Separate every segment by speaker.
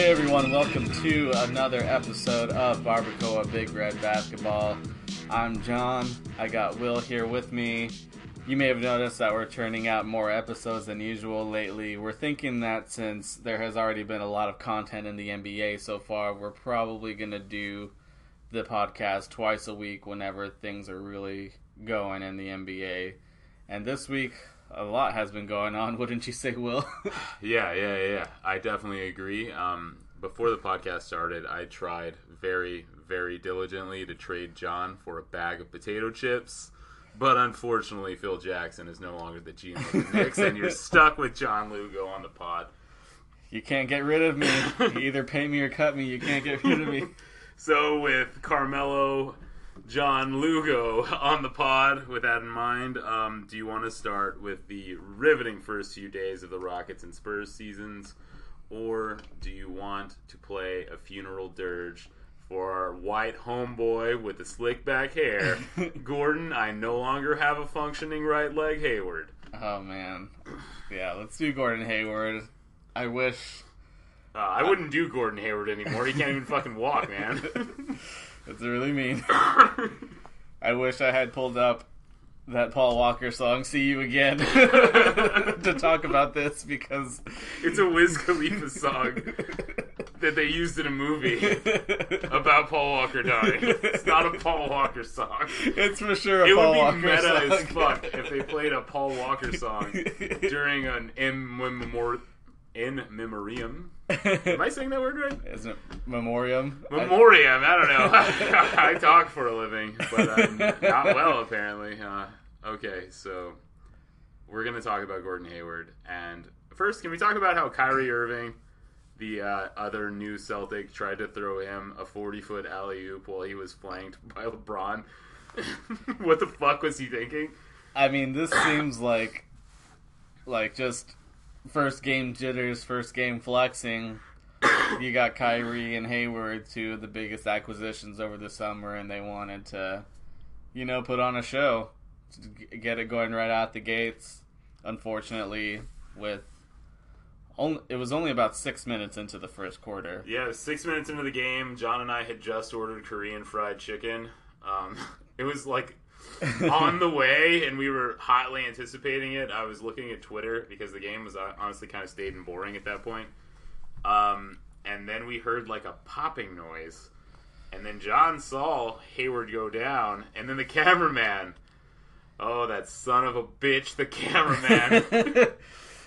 Speaker 1: Hey everyone, welcome to another episode of Barbacoa Big Red Basketball. I'm John. I got Will here with me. You may have noticed that we're turning out more episodes than usual lately. We're thinking that since there has already been a lot of content in the NBA so far, we're probably going to do the podcast twice a week whenever things are really going in the NBA. And this week, a lot has been going on, wouldn't you say, Will?
Speaker 2: Yeah, yeah, yeah. I definitely agree. Um, before the podcast started, I tried very, very diligently to trade John for a bag of potato chips. But unfortunately, Phil Jackson is no longer the GM of the Knicks, and you're stuck with John Lugo on the pod.
Speaker 1: You can't get rid of me. You either pay me or cut me. You can't get rid of me.
Speaker 2: So, with Carmelo, John Lugo on the pod, with that in mind, um, do you want to start with the riveting first few days of the Rockets and Spurs seasons, or do you want to play a funeral dirge for our white homeboy with the slick back hair, Gordon? I no longer have a functioning right leg, Hayward.
Speaker 1: Oh man, yeah. Let's do Gordon Hayward. I wish
Speaker 2: Uh, I wouldn't do Gordon Hayward anymore. He can't even fucking walk, man.
Speaker 1: that's really mean. I wish I had pulled up that Paul Walker song "See You Again" to talk about this because
Speaker 2: it's a Wiz Khalifa song that they used in a movie about Paul Walker dying. It's not a Paul Walker song.
Speaker 1: it's for sure a Paul.
Speaker 2: It
Speaker 1: Paul
Speaker 2: would be
Speaker 1: Walker
Speaker 2: meta
Speaker 1: song.
Speaker 2: as fuck if they played a Paul Walker song during an in memoriam. Am I saying that word right?
Speaker 1: Isn't it Memoriam? I-
Speaker 2: Memoriam. I don't know. I talk for a living, but I'm not well apparently. Uh, okay, so we're gonna talk about Gordon Hayward, and first, can we talk about how Kyrie Irving, the uh, other new Celtic, tried to throw him a 40 foot alley oop while he was flanked by LeBron? what the fuck was he thinking?
Speaker 1: I mean, this seems like like just first game jitters, first game flexing. You got Kyrie and Hayward, two of the biggest acquisitions over the summer, and they wanted to, you know, put on a show, get it going right out the gates. Unfortunately, with only, it was only about six minutes into the first quarter.
Speaker 2: Yeah, six minutes into the game, John and I had just ordered Korean fried chicken. Um, it was like on the way, and we were hotly anticipating it. I was looking at Twitter because the game was uh, honestly kind of staid and boring at that point. Um, and then we heard like a popping noise, and then John saw Hayward go down, and then the cameraman. Oh, that son of a bitch! The cameraman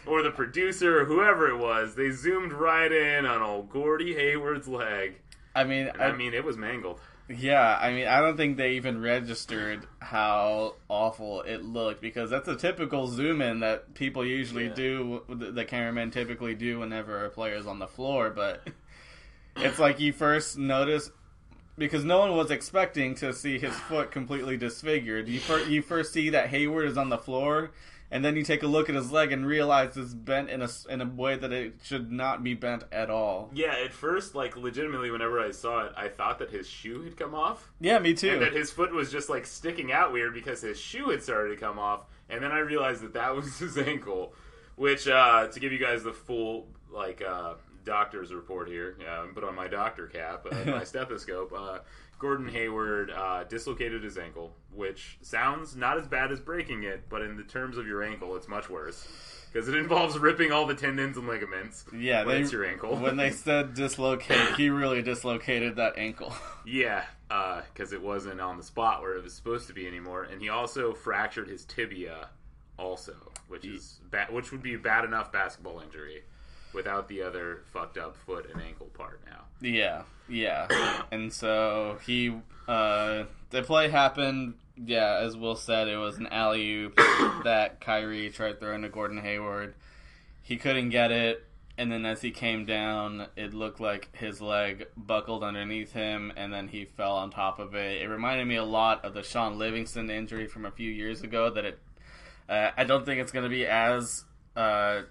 Speaker 2: or the producer or whoever it was, they zoomed right in on old Gordy Hayward's leg.
Speaker 1: I mean,
Speaker 2: And I mean, it was mangled.
Speaker 1: Yeah, I mean, I don't think they even registered how awful it looked because that's a typical zoom in that people usually
Speaker 2: Yeah.
Speaker 1: do, the cameramen typically do whenever a player's on the floor, but it's like you first notice because no one was expecting to see his foot completely disfigured. You, fir- you first see that Hayward is on the floor. And then you take a look at his leg and realize it's bent in a, in a way that it should not be bent at all.
Speaker 2: Yeah, at first, like, legitimately, whenever I saw it, I thought that his shoe had come off.
Speaker 1: Yeah, me too.
Speaker 2: And that his foot was just, like, sticking out weird because his shoe had started to come off. And then I realized that that was his ankle. Which, uh, to give you guys the full, like, uh, doctor's report here, uh, put on my doctor cap, uh, my stethoscope. Uh, Gordon Hayward uh, dislocated his ankle, which sounds not as bad as breaking it, but in the terms of your ankle, it's much worse. Because it involves ripping all the tendons and ligaments.
Speaker 1: Yeah,
Speaker 2: when
Speaker 1: they,
Speaker 2: it's your ankle.
Speaker 1: when they said dislocate, he really dislocated that ankle.
Speaker 2: Yeah, because it wasn't on the spot where it was supposed to be anymore, and he also fractured his tibia, also, which is bad, which would be a bad enough basketball injury, without the other fucked up foot and ankle part. Now,
Speaker 1: Yeah, yeah. And so he, uh, the play happened. Yeah, as Will said, it was an alley oop that Kyrie tried throwing to Gordon Hayward. He couldn't get it, and then as he came down, it looked like his leg buckled underneath him, and then he fell on top of it. It reminded me a lot of the Shaun Livingston injury from a few years ago. That it, uh, I don't think it's going to be as uh,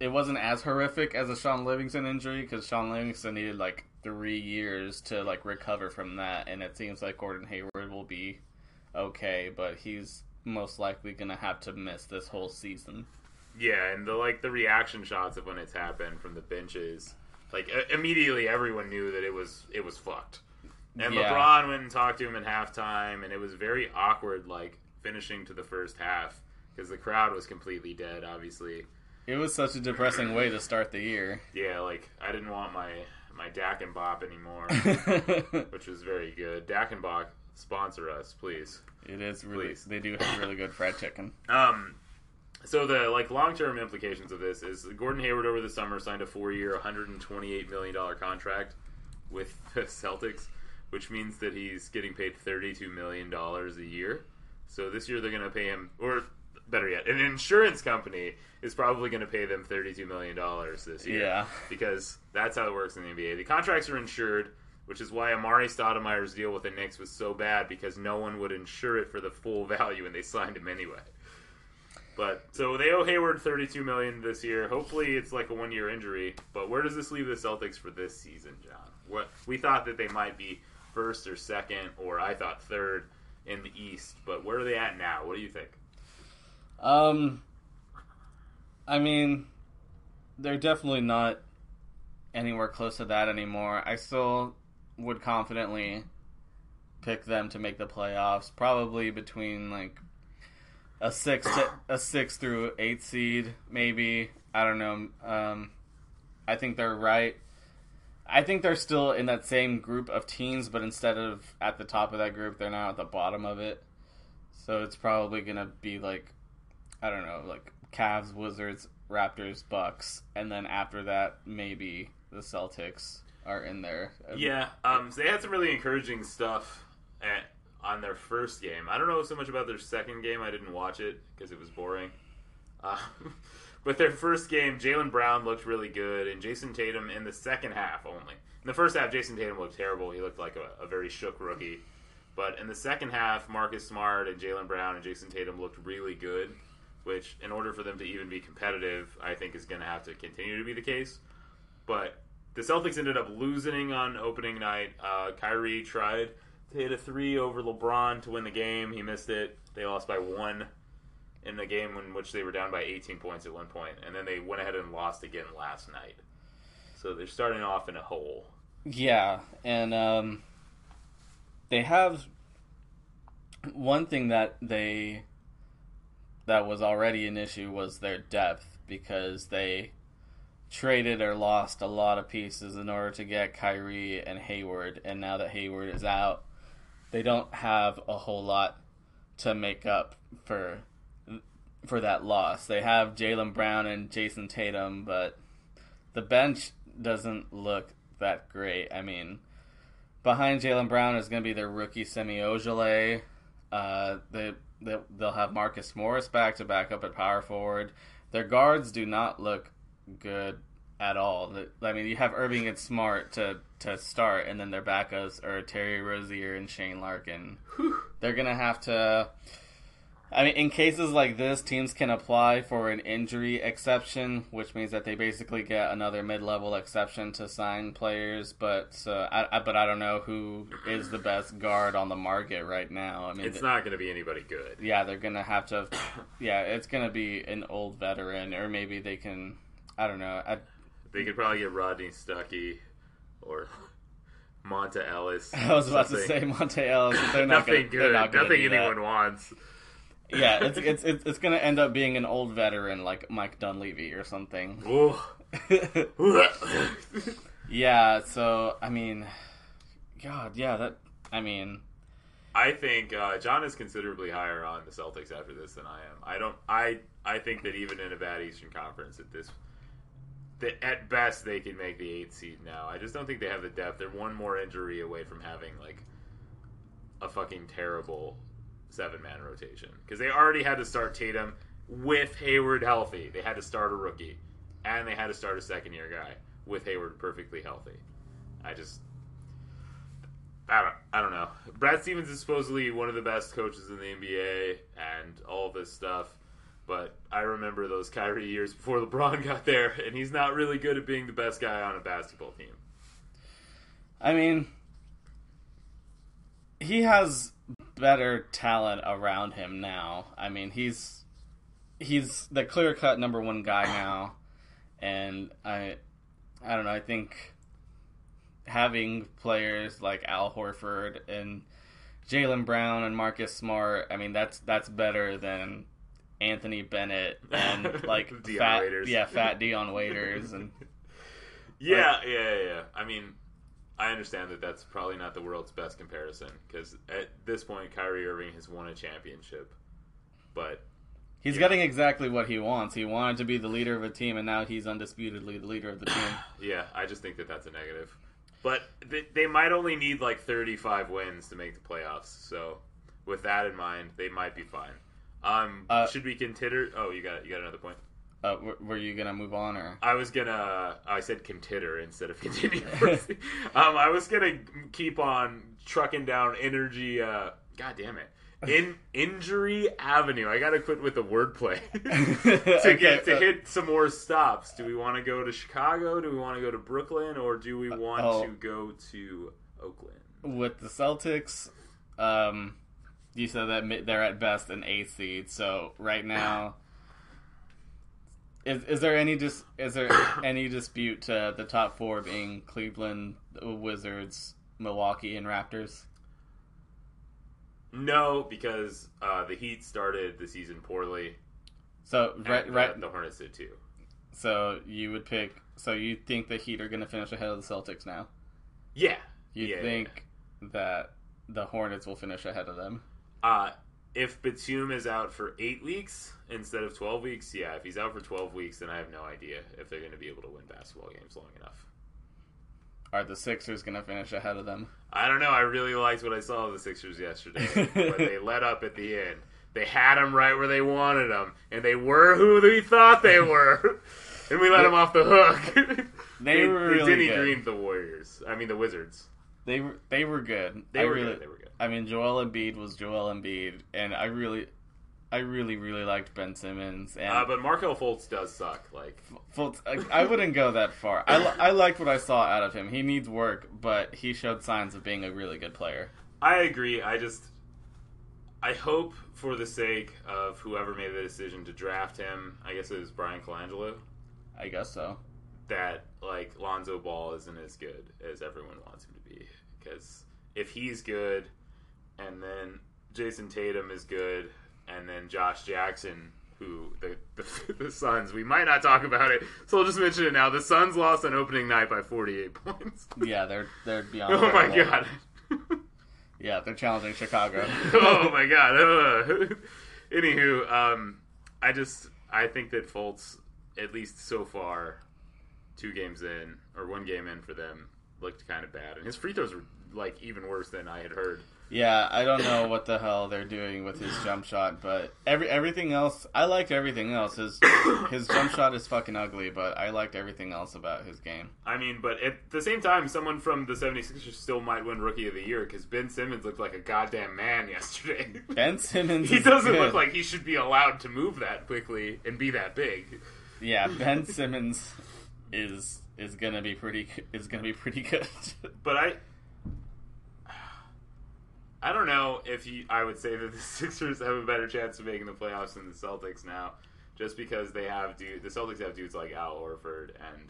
Speaker 1: it wasn't as horrific as a Shaun Livingston injury because Shaun Livingston needed like three years to like recover from that, and it seems like Gordon Hayward will be okay, but he's most likely gonna have to miss this whole season.
Speaker 2: Yeah, and the like the reaction shots of when it's happened from the benches Like immediately, everyone knew that it was it was fucked. And
Speaker 1: Yeah.
Speaker 2: LeBron went and talked to him at halftime, and it was very awkward, like finishing to the first half because the crowd was completely dead. Obviously,
Speaker 1: It was such a depressing way to start the year.
Speaker 2: yeah. Like I didn't want my my Dak and Bop anymore, which was very good. Dak and Bop sponsor us, please.
Speaker 1: It is really
Speaker 2: Please.
Speaker 1: they do have really good fried chicken.
Speaker 2: Um, so the like long term implications of this is Gordon Hayward over the summer signed a four year, 128 million dollar contract with the Celtics, which means that he's getting paid 32 million dollars a year. So this year they're going to pay him, or better yet, an insurance company is probably going to pay them 32 million dollars this year.
Speaker 1: Yeah.
Speaker 2: because that's how it works in the NBA. The contracts are insured. Which is why Amar'e Stoudemire's deal with the Knicks was so bad because no one would insure it for the full value, and they signed him anyway. But so they owe Hayward 32 million this year. Hopefully, it's like a one-year injury. But where does this leave the Celtics for this season, John? What we thought that they might be first or second, or I thought third in the East. But where are they at now? What do you think?
Speaker 1: Um, I mean, they're definitely not anywhere close to that anymore. I still would confidently pick them to make the playoffs, probably between like a six to a six through eight seed, maybe. I don't know. Um, I think they're right. I think they're still in that same group of teams, but instead of at the top of that group, they're now at the bottom of it. So it's probably gonna be like I don't know, like Cavs, Wizards, Raptors, Bucks, and then after that, maybe the Celtics are in there.
Speaker 2: Yeah, um, so they had some really encouraging stuff at, on their first game. I don't know so much about their second game. I didn't watch it because it was boring. Uh, but their first game, Jaylen Brown looked really good, and Jayson Tatum in the second half only. In the first half, Jayson Tatum looked terrible. He looked like a, a very shook rookie. But in the second half, Marcus Smart and Jaylen Brown and Jayson Tatum looked really good, which, in order for them to even be competitive, I think is going to have to continue to be the case. But the Celtics ended up losing on opening night. Uh, Kyrie tried to hit a three over LeBron to win the game. He missed it. They lost by one in the game in which they were down by 18 points at one point, and then they went ahead and lost again last night. So they're starting off in a hole.
Speaker 1: Yeah, and um, they have one thing that they that was already an issue was their depth because they traded or lost a lot of pieces in order to get Kyrie and Hayward, and now that Hayward is out, they don't have a whole lot to make up for for that loss. They have Jaylen Brown and Jayson Tatum, but the bench doesn't look that great. I mean, behind Jaylen Brown is going to be their rookie Semi Ojeleye. Uh, they they'll have Marcus Morris back to back up at power forward. Their guards do not look good at all. I mean, you have Irving and Smart to to start, and then their backups are Terry Rozier and Shane Larkin. They're gonna have to. I mean, in cases like this, teams can apply for an injury exception, which means that they basically get another mid-level exception to sign players. But uh, I, I, but I don't know who is the best guard on the market right now. I mean,
Speaker 2: It's not going to be anybody good.
Speaker 1: yeah, they're gonna have to. Yeah, it's gonna be an old veteran, or maybe they can. I don't know. I,
Speaker 2: They could probably get Rodney Stuckey or Monta Ellis.
Speaker 1: I was about to say Monte Ellis. but They're not
Speaker 2: nothing
Speaker 1: gonna,
Speaker 2: good.
Speaker 1: They're not
Speaker 2: Nothing
Speaker 1: do that.
Speaker 2: anyone wants.
Speaker 1: Yeah, it's it's it's, it's going to end up being an old veteran like Mike Dunleavy or something. Yeah, so I mean, God, yeah, that I mean,
Speaker 2: I think uh, John is considerably higher on the Celtics after this than I am. I don't. I I think that even in a bad Eastern Conference, at this, that at best they can make the eighth seed now. I just don't think they have the depth. They're one more injury away from having like a fucking terrible seven man rotation because they already had to start Tatum with Hayward healthy. They had to start a rookie, and they had to start a second year guy with Hayward perfectly healthy. I just I don't, I don't know. Brad Stevens is supposedly one of the best coaches in the NBA and all this stuff, but I remember those Kyrie years before LeBron got there, and he's not really good at being the best guy on a basketball team.
Speaker 1: I mean, he has better talent around him now. I mean, he's he's the clear cut number one guy now, and I I don't know. I think having players like Al Horford and Jaylen Brown and Marcus Smart, I mean that's that's better than Anthony Bennett and like
Speaker 2: Dion
Speaker 1: fat
Speaker 2: Waiters.
Speaker 1: yeah fat Dion Waiters and
Speaker 2: Yeah, yeah, yeah, yeah. I mean, I understand that that's probably not the world's best comparison because at this point, Kyrie Irving has won a championship, but
Speaker 1: he's
Speaker 2: Yeah.
Speaker 1: getting exactly what he wants. He wanted to be the leader of a team, and now he's undisputedly the leader of the team.
Speaker 2: yeah, I just think that that's a negative. But they, they might only need like 35 wins to make the playoffs. So, with that in mind, they might be fine. Um,
Speaker 1: Uh,
Speaker 2: should we consider? Oh, you got you got another point.
Speaker 1: Uh, w- were you gonna move on or?
Speaker 2: I was gonna. I said consider instead of continue. um, I was gonna keep on trucking down energy. Uh, God damn it! In Injury Avenue. I gotta quit with the wordplay to
Speaker 1: Okay,
Speaker 2: get to
Speaker 1: uh,
Speaker 2: hit some more stops. Do we want to go to Chicago? Do we want to go to Brooklyn? Or do we want
Speaker 1: oh.
Speaker 2: to go to Oakland?
Speaker 1: with the Celtics, um, you said that they're at best an eighth seed. So right now, is is there any dis- is there any dispute to the top four being Cleveland, the Wizards, Milwaukee, and Raptors?
Speaker 2: No, because uh, the Heat started the season poorly.
Speaker 1: So right,
Speaker 2: the-
Speaker 1: right.
Speaker 2: the Hornets did too.
Speaker 1: So you would pick. So you think the Heat are going to finish ahead of the Celtics now?
Speaker 2: Yeah.
Speaker 1: You
Speaker 2: Yeah, yeah,
Speaker 1: think that the Hornets will finish ahead of them?
Speaker 2: Uh, if Batum is out for eight weeks instead of 12 weeks, yeah, if he's out for 12 weeks, then I have no idea if they're going to be able to win basketball games long enough.
Speaker 1: Are the Sixers going to finish ahead of them?
Speaker 2: I don't know. I really liked what I saw of the Sixers yesterday when they let up at the end. They had them right where they wanted them, and they were who we thought they were, and we let them off the hook.
Speaker 1: They were really
Speaker 2: Denny
Speaker 1: good.
Speaker 2: Green the Warriors. I mean the Wizards.
Speaker 1: They were they were good.
Speaker 2: They
Speaker 1: I
Speaker 2: were
Speaker 1: really,
Speaker 2: good. They were good.
Speaker 1: I mean, Joel Embiid was Joel Embiid, and I really, I really, really liked Ben Simmons. And
Speaker 2: Uh, but Markelle Fultz does suck. Like
Speaker 1: Fultz, I, I wouldn't go that far. I, I liked what I saw out of him. He needs work, but he showed signs of being a really good player.
Speaker 2: I agree. I just I hope for the sake of whoever made the decision to draft him, I guess it was Bryan Colangelo,
Speaker 1: I guess so.
Speaker 2: that like Lonzo Ball isn't as good as everyone wants him. Because if he's good, and then Jayson Tatum is good, and then Josh Jackson, who the the, the Suns, we might not talk about it, so I'll just mention it now. The Suns lost on opening night by 48 points.
Speaker 1: Yeah, they're they're beyond.
Speaker 2: oh my god.
Speaker 1: Yeah, they're challenging Chicago.
Speaker 2: oh my god. Uh. Anywho, um, I just I think that Fultz, at least so far, two games in or one game in for them, looked kind of bad, and his free throws were like even worse than I had heard.
Speaker 1: Yeah, I don't know what the hell they're doing with his jump shot, but every everything else, I liked everything else. His his jump shot is fucking ugly, but I liked everything else about his game.
Speaker 2: I mean, but at the same time, someone from the 76ers still might win Rookie of the Year because Ben Simmons looked like a goddamn man yesterday.
Speaker 1: Ben Simmons,
Speaker 2: he doesn't
Speaker 1: good.
Speaker 2: look like he should be allowed to move that quickly and be that big.
Speaker 1: Yeah, Ben Simmons is is gonna be pretty is gonna be pretty good.
Speaker 2: But I, I don't know if you, I would say that the Sixers have a better chance of making the playoffs than the Celtics now, just because they have dude. The Celtics have dudes like Al Horford and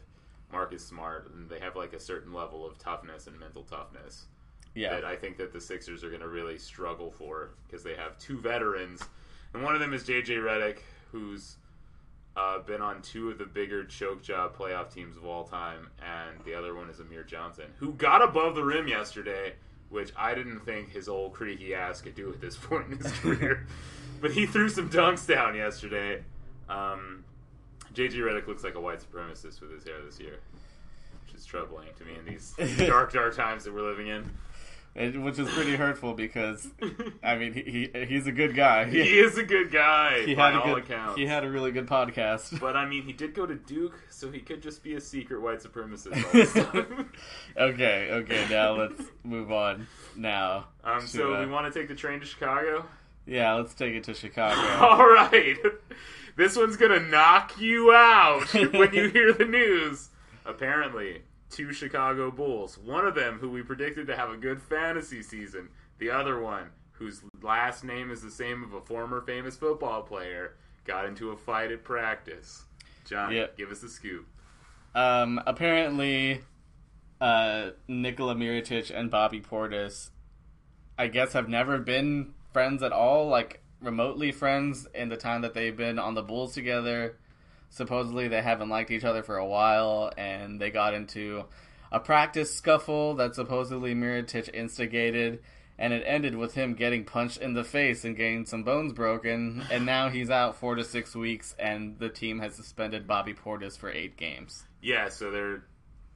Speaker 2: Marcus Smart, and they have like a certain level of toughness and mental toughness
Speaker 1: yeah,
Speaker 2: that I think that the Sixers are going to really struggle for because they have two veterans, and one of them is JJ Redick, who's uh, been on two of the bigger choke job playoff teams of all time, and the other one is Amir Johnson, who got above the rim yesterday, which I didn't think his old creaky ass could do at this point in his career, but he threw some dunks down yesterday. Um, JJ Redick looks like a white supremacist with his hair this year. Which is troubling to me in these dark, dark times that we're living in.
Speaker 1: It- which is pretty hurtful because I mean he, he he's a good guy.
Speaker 2: he is a good guy
Speaker 1: he
Speaker 2: by
Speaker 1: had a
Speaker 2: all
Speaker 1: good
Speaker 2: accounts.
Speaker 1: he had a really good podcast.
Speaker 2: but I mean, he did go to Duke, so he could just be a secret white supremacist all this time.
Speaker 1: okay, okay, now let's move on. Now,
Speaker 2: um, so
Speaker 1: uh,
Speaker 2: we want to take the train to Chicago.
Speaker 1: yeah, let's take it to Chicago.
Speaker 2: All right, this one's gonna knock you out when you hear the news. Apparently, two Chicago Bulls. One of them, who we predicted to have a good fantasy season. The other one, whose last name is the same of a former famous football player, got into a fight at practice. Johnny,
Speaker 1: Yeah.
Speaker 2: give us the scoop.
Speaker 1: um, apparently, uh, Nikola Mirotic and Bobby Portis, I guess, have never been friends at all, like remotely friends in the time that they've been on the Bulls together. Supposedly, they haven't liked each other for a while, and they got into a practice scuffle that supposedly Mirotic instigated, and it ended with him getting punched in the face and getting some bones broken, and now he's out four to six weeks, and the team has suspended Bobby Portis for eight games.
Speaker 2: Yeah, so there,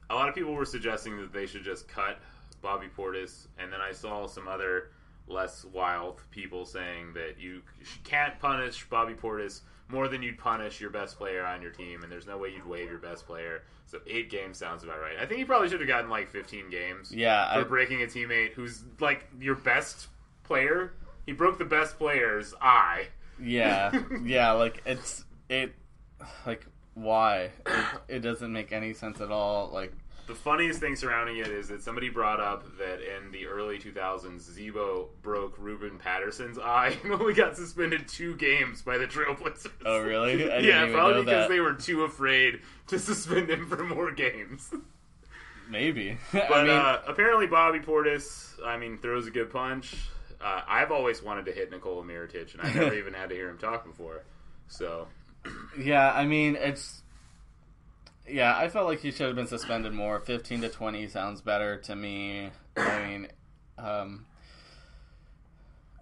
Speaker 2: a lot of people were suggesting that they should just cut Bobby Portis, and then I saw some other less wild people saying that you can't punish Bobby Portis more than you'd punish your best player on your team, and there's no way you'd waive your best player. So eight games sounds about right. I think he probably should have gotten like 15 games
Speaker 1: Yeah,
Speaker 2: for
Speaker 1: I,
Speaker 2: breaking a teammate who's like your best player. He broke the best player's eye.
Speaker 1: yeah, yeah. Like it's it, like why? It, it doesn't make any sense at all. Like
Speaker 2: The funniest thing surrounding it is that somebody brought up that in the early 2000s, Z-Bo broke Ruben Patterson's eye and only got suspended two games by the Trailblazers.
Speaker 1: Oh, really?
Speaker 2: Yeah, probably because
Speaker 1: that.
Speaker 2: they were too afraid to suspend him for more games.
Speaker 1: maybe.
Speaker 2: But
Speaker 1: I mean,
Speaker 2: uh, apparently, Bobby Portis, I mean, throws a good punch. Uh, I've always wanted to hit Nikola Mirotic, and I never even had to hear him talk before. So,
Speaker 1: yeah. I mean, it's. Yeah, I felt like he should have been suspended more. Fifteen to twenty sounds better to me. I mean, um,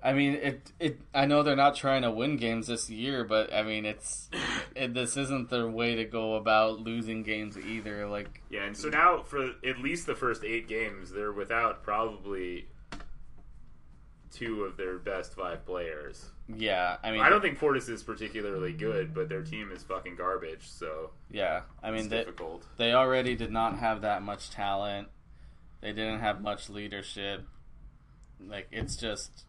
Speaker 1: I mean it. It. I know they're not trying to win games this year, but I mean it's. It, this isn't the way to go about losing games either. Like,
Speaker 2: yeah, and so now for at least the first eight games, they're without probably two of their best five players.
Speaker 1: Yeah. I mean,
Speaker 2: I don't think Portis is particularly good, but their team is fucking garbage, so
Speaker 1: Yeah, I mean they
Speaker 2: difficult.
Speaker 1: they already did not have that much talent. They didn't have much leadership. Like it's just,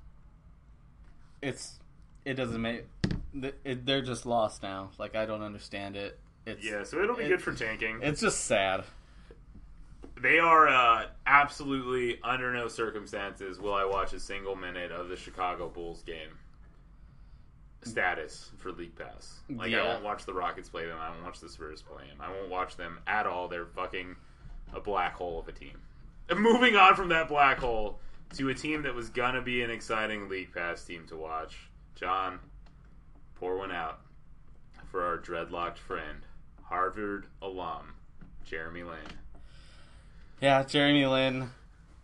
Speaker 1: it's it doesn't make. It, they're just lost now. Like I don't understand it. It's
Speaker 2: Yeah, so it'll be
Speaker 1: it-
Speaker 2: good for tanking.
Speaker 1: it's just sad.
Speaker 2: They are uh, absolutely under no circumstances will I watch a single minute of the Chicago Bulls game. Status for League Pass. Like I
Speaker 1: Yeah.
Speaker 2: won't watch the Rockets play them. I won't watch the Spurs play them. I won't watch them at all. They're fucking a black hole of a team. And moving on from that black hole to a team that was gonna be an exciting League Pass team to watch. John, pour one out for our dreadlocked friend, Harvard alum, Jeremy Lin.
Speaker 1: Yeah, Jeremy Lin.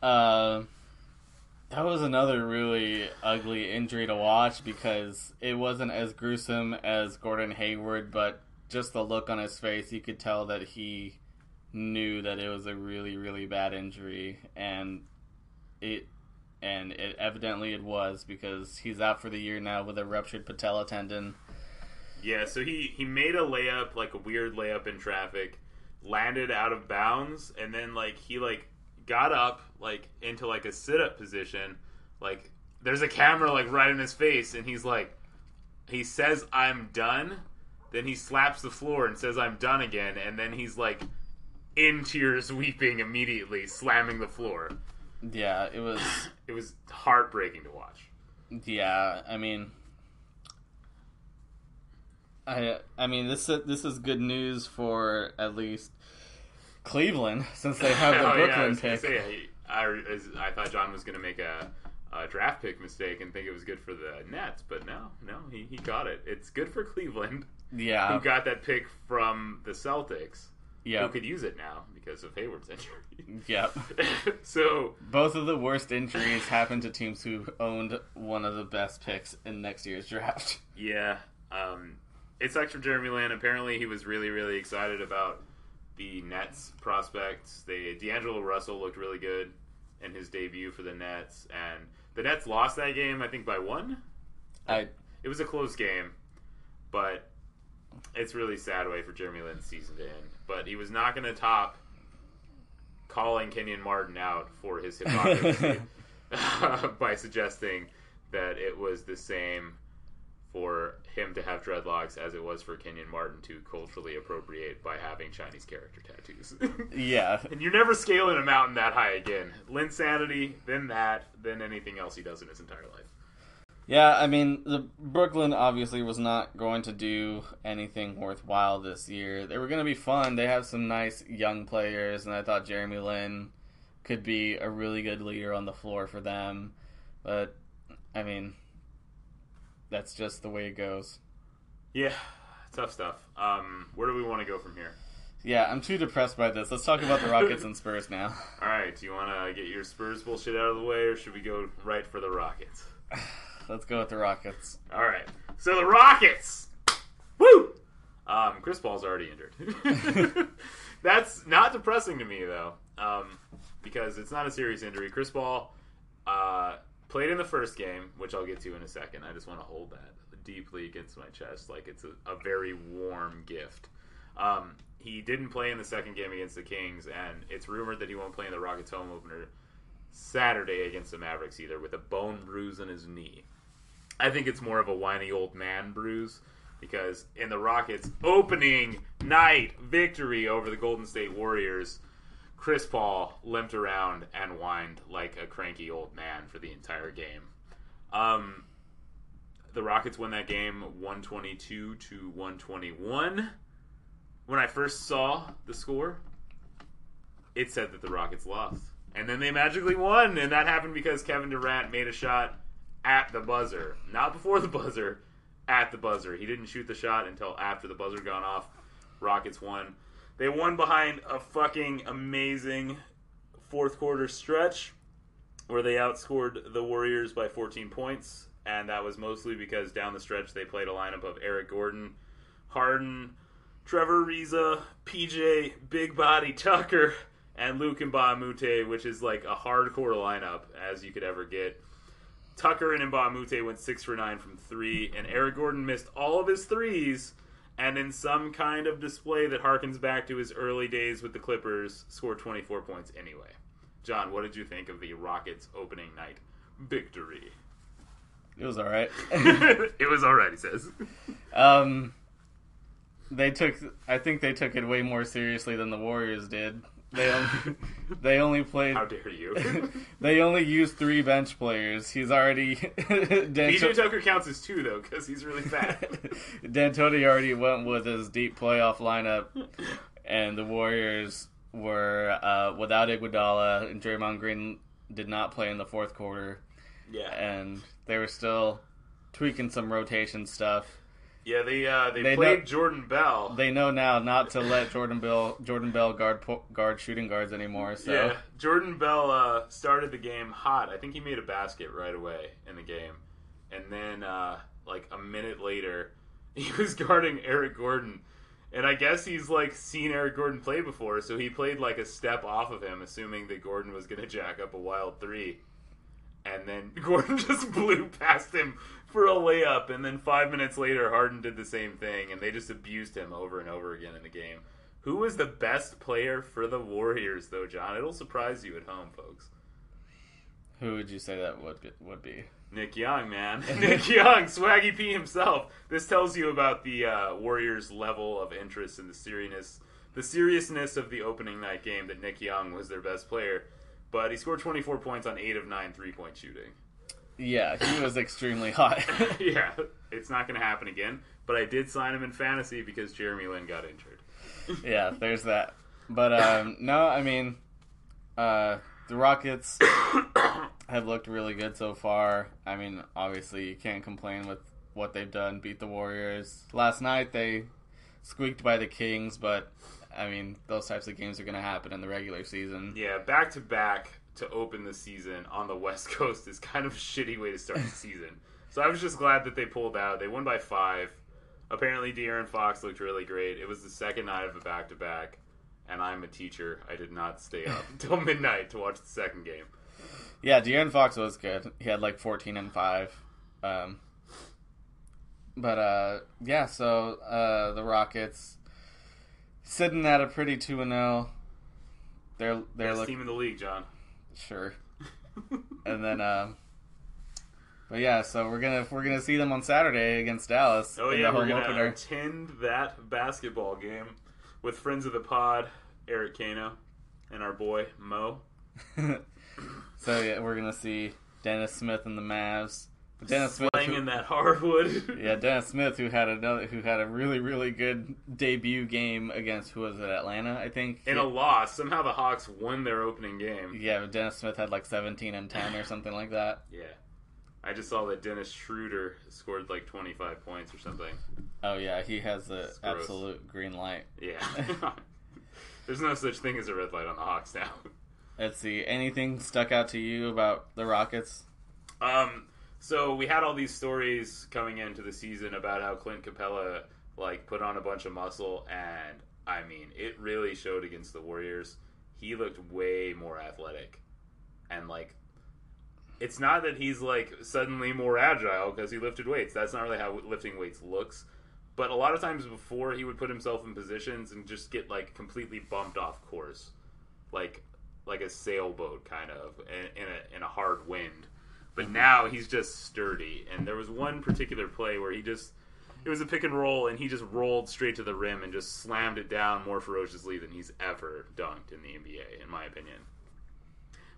Speaker 1: Uh, that was another really ugly injury to watch because it wasn't as gruesome as Gordon Hayward, but just the look on his face, you could tell that he knew that it was a really, really bad injury, and it and it evidently it was because he's out for the year now with a ruptured patella tendon.
Speaker 2: Yeah, so he he made a layup, like a weird layup in traffic, landed out of bounds, and then like he like got up like into like a sit up position, like there's a camera like right in his face, and he's like, he says I'm done, then he slaps the floor and says I'm done again, and then he's like in tears, weeping immediately, slamming the floor.
Speaker 1: Yeah, it was.
Speaker 2: It was heartbreaking to watch.
Speaker 1: Yeah, I mean, I I mean this this is good news for at least Cleveland since they have the
Speaker 2: Oh, yeah, I
Speaker 1: Brooklyn
Speaker 2: was
Speaker 1: pick.
Speaker 2: say, I, I thought John was going to make a, a draft pick mistake and think it was good for the Nets, but no, no, he, he got it. It's good for Cleveland,
Speaker 1: Yeah,
Speaker 2: who got that pick from the Celtics,
Speaker 1: yeah,
Speaker 2: who could use it now because of Hayward's injury.
Speaker 1: Yep.
Speaker 2: so,
Speaker 1: Both of the worst injuries happened to teams who owned one of the best picks in next year's draft.
Speaker 2: yeah, um, it sucks for Jeremy Lin. Apparently, he was really, really excited about the Nets prospects. They D'Angelo Russell looked really good in his debut for the Nets, and the Nets lost that game, I think, by one.
Speaker 1: I
Speaker 2: It was a close game, but it's really sad way for Jeremy Lin's season to end. But he was not going to top calling Kenyon Martin out for his hypocrisy by suggesting that it was the same for him to have dreadlocks as it was for Kenyon Martin to culturally appropriate by having Chinese character tattoos.
Speaker 1: yeah,
Speaker 2: and you're never scaling a mountain that high again. Linsanity, then that, then anything else he does in his entire life.
Speaker 1: Yeah, I mean, the Brooklyn obviously was not going to do anything worthwhile this year. They were going to be fun. They have some nice young players, and I thought Jeremy Lin could be a really good leader on the floor for them. But I mean, that's just the way it goes.
Speaker 2: Yeah, tough stuff. Um, where do we want to go from here?
Speaker 1: Yeah, I'm too depressed by this. Let's talk about the Rockets and Spurs now.
Speaker 2: All right, do you want to get your Spurs bullshit out of the way, or should we go right for the Rockets?
Speaker 1: Let's go with the Rockets.
Speaker 2: All right, so the Rockets. Woo! Um, Chris Paul's already injured. That's not depressing to me though, um, because it's not a serious injury. Chris Paul uh, played in the first game, which I'll get to in a second. I just want to hold that deeply against my chest, like it's a, a very warm gift. Um, he didn't play in the second game against the Kings, and it's rumored that he won't play in the Rockets home opener Saturday against the Mavericks either, with a bone bruise in his knee. I think it's more of a whiny old man bruise because in the Rockets' opening night victory over the Golden State Warriors, Chris Paul limped around and whined like a cranky old man for the entire game. Um, the Rockets win that game 122 to 121. When I first saw the score, it said that the Rockets lost. And then they magically won, and that happened because Kevin Durant made a shot at the buzzer. Not before the buzzer, at the buzzer. He didn't shoot the shot until after the buzzer gone off. Rockets won. They won behind a fucking amazing fourth quarter stretch where they outscored the Warriors by 14 points, and that was mostly because down the stretch they played a lineup of Eric Gordon, Harden, Trevor Ariza, PJ, Big Body Tucker, and Luc Mbah a Moute, which is like a hardcore lineup as you could ever get. Tucker and Mbah a Moute went six for nine from three, and Eric Gordon missed all of his threes, and in some kind of display that harkens back to his early days with the Clippers, scored 24 points anyway. John, what did you think of the Rockets' opening night victory?
Speaker 1: It was all right.
Speaker 2: it was alright, he says.
Speaker 1: um, they took. I think they took it way more seriously than the Warriors did. They only, they only played.
Speaker 2: How dare you?
Speaker 1: they only used three bench players. He's already.
Speaker 2: PJ Tucker counts as two though, because he's really fat.
Speaker 1: D'Antoni already went with his deep playoff lineup, and the Warriors were uh, without Iguodala and Draymond Green did not play in the fourth quarter,
Speaker 2: yeah,
Speaker 1: and they were still tweaking some rotation stuff.
Speaker 2: Yeah, they uh, they,
Speaker 1: They
Speaker 2: played
Speaker 1: know-
Speaker 2: Jordan Bell.
Speaker 1: They know now not to let Jordan Bell Jordan Bell guard guard shooting guards anymore. So
Speaker 2: Yeah, Jordan Bell uh, started the game hot. I think he made a basket right away in the game, and then uh, like a minute later, he was guarding Eric Gordon, and I guess he's like seen Eric Gordon play before, so he played like a step off of him, assuming that Gordon was going to jack up a wild three, and then Gordon just blew past him for a layup, and then five minutes later, Harden did the same thing, and they just abused him over and over again in the game. Who was the best player for the Warriors, though, John? It'll surprise you at home, folks.
Speaker 1: who would you say that would would be?
Speaker 2: Nick Young, man. Nick Young, Swaggy P himself. This tells you about the uh, Warriors' level of interest and the seriousness, the seriousness of the opening night game. That Nick Young was their best player, but he scored 24 points on eight of nine three-point shooting.
Speaker 1: Yeah, he was extremely hot.
Speaker 2: yeah, it's not going to happen again. But I did sign him in fantasy because Jeremy Lin got injured.
Speaker 1: yeah, there's that. But um, no, I mean, uh, the Rockets have looked really good so far. I mean, obviously you can't complain with what they've done. Beat the Warriors last night. They squeaked by the Kings, but I mean, those types of games are going to happen in the regular season.
Speaker 2: Yeah, back to back to open the season on the West Coast is kind of a shitty way to start the season. So I was just glad that they pulled out. They won by five. Apparently, De'Aaron Fox looked really great. It was the second night of a back to back, and I'm a teacher. I did not stay up until midnight to watch the second game.
Speaker 1: Yeah, De'Aaron Fox was good. He had like 14 and 5. Um, but uh, yeah, so uh, the Rockets sitting at a pretty 2 and 0. They're they're
Speaker 2: Best
Speaker 1: look,
Speaker 2: team in the league, John.
Speaker 1: Sure. And then um but yeah, so we're gonna we're gonna see them on Saturday against Dallas.
Speaker 2: Oh yeah, we're gonna
Speaker 1: opener.
Speaker 2: attend that basketball game with friends of the pod, Eric Kano, and our boy Mo.
Speaker 1: so yeah, we're gonna see Dennis Smith and the Mavs Dennis Smith, who-
Speaker 2: slanging that hardwood.
Speaker 1: yeah, Dennis Smith, who had another, who had a really, really good debut game against who was it, Atlanta, I think.
Speaker 2: In
Speaker 1: yeah,
Speaker 2: a loss, somehow the Hawks won their opening game.
Speaker 1: yeah, but Dennis Smith had like 17 and 10 or something like that.
Speaker 2: Yeah. I just saw that Dennis Schroeder scored like 25 points or something.
Speaker 1: Oh yeah, he has the absolute green light.
Speaker 2: Yeah. There's no such thing as a red light on the Hawks now.
Speaker 1: Let's see, anything stuck out to you about the Rockets?
Speaker 2: Um, so we had all these stories coming into the season about how Clint Capela like put on a bunch of muscle, and I mean, it really showed against the Warriors. He looked way more athletic, and like, it's not that he's like suddenly more agile because he lifted weights. That's not really how lifting weights looks. But a lot of times before, he would put himself in positions and just get like completely bumped off course, like like a sailboat kind of in, in a in a hard wind. But now he's just sturdy. And there was one particular play where he just it was a pick and roll and he just rolled straight to the rim and just slammed it down more ferociously than he's ever dunked in the NBA, in my opinion.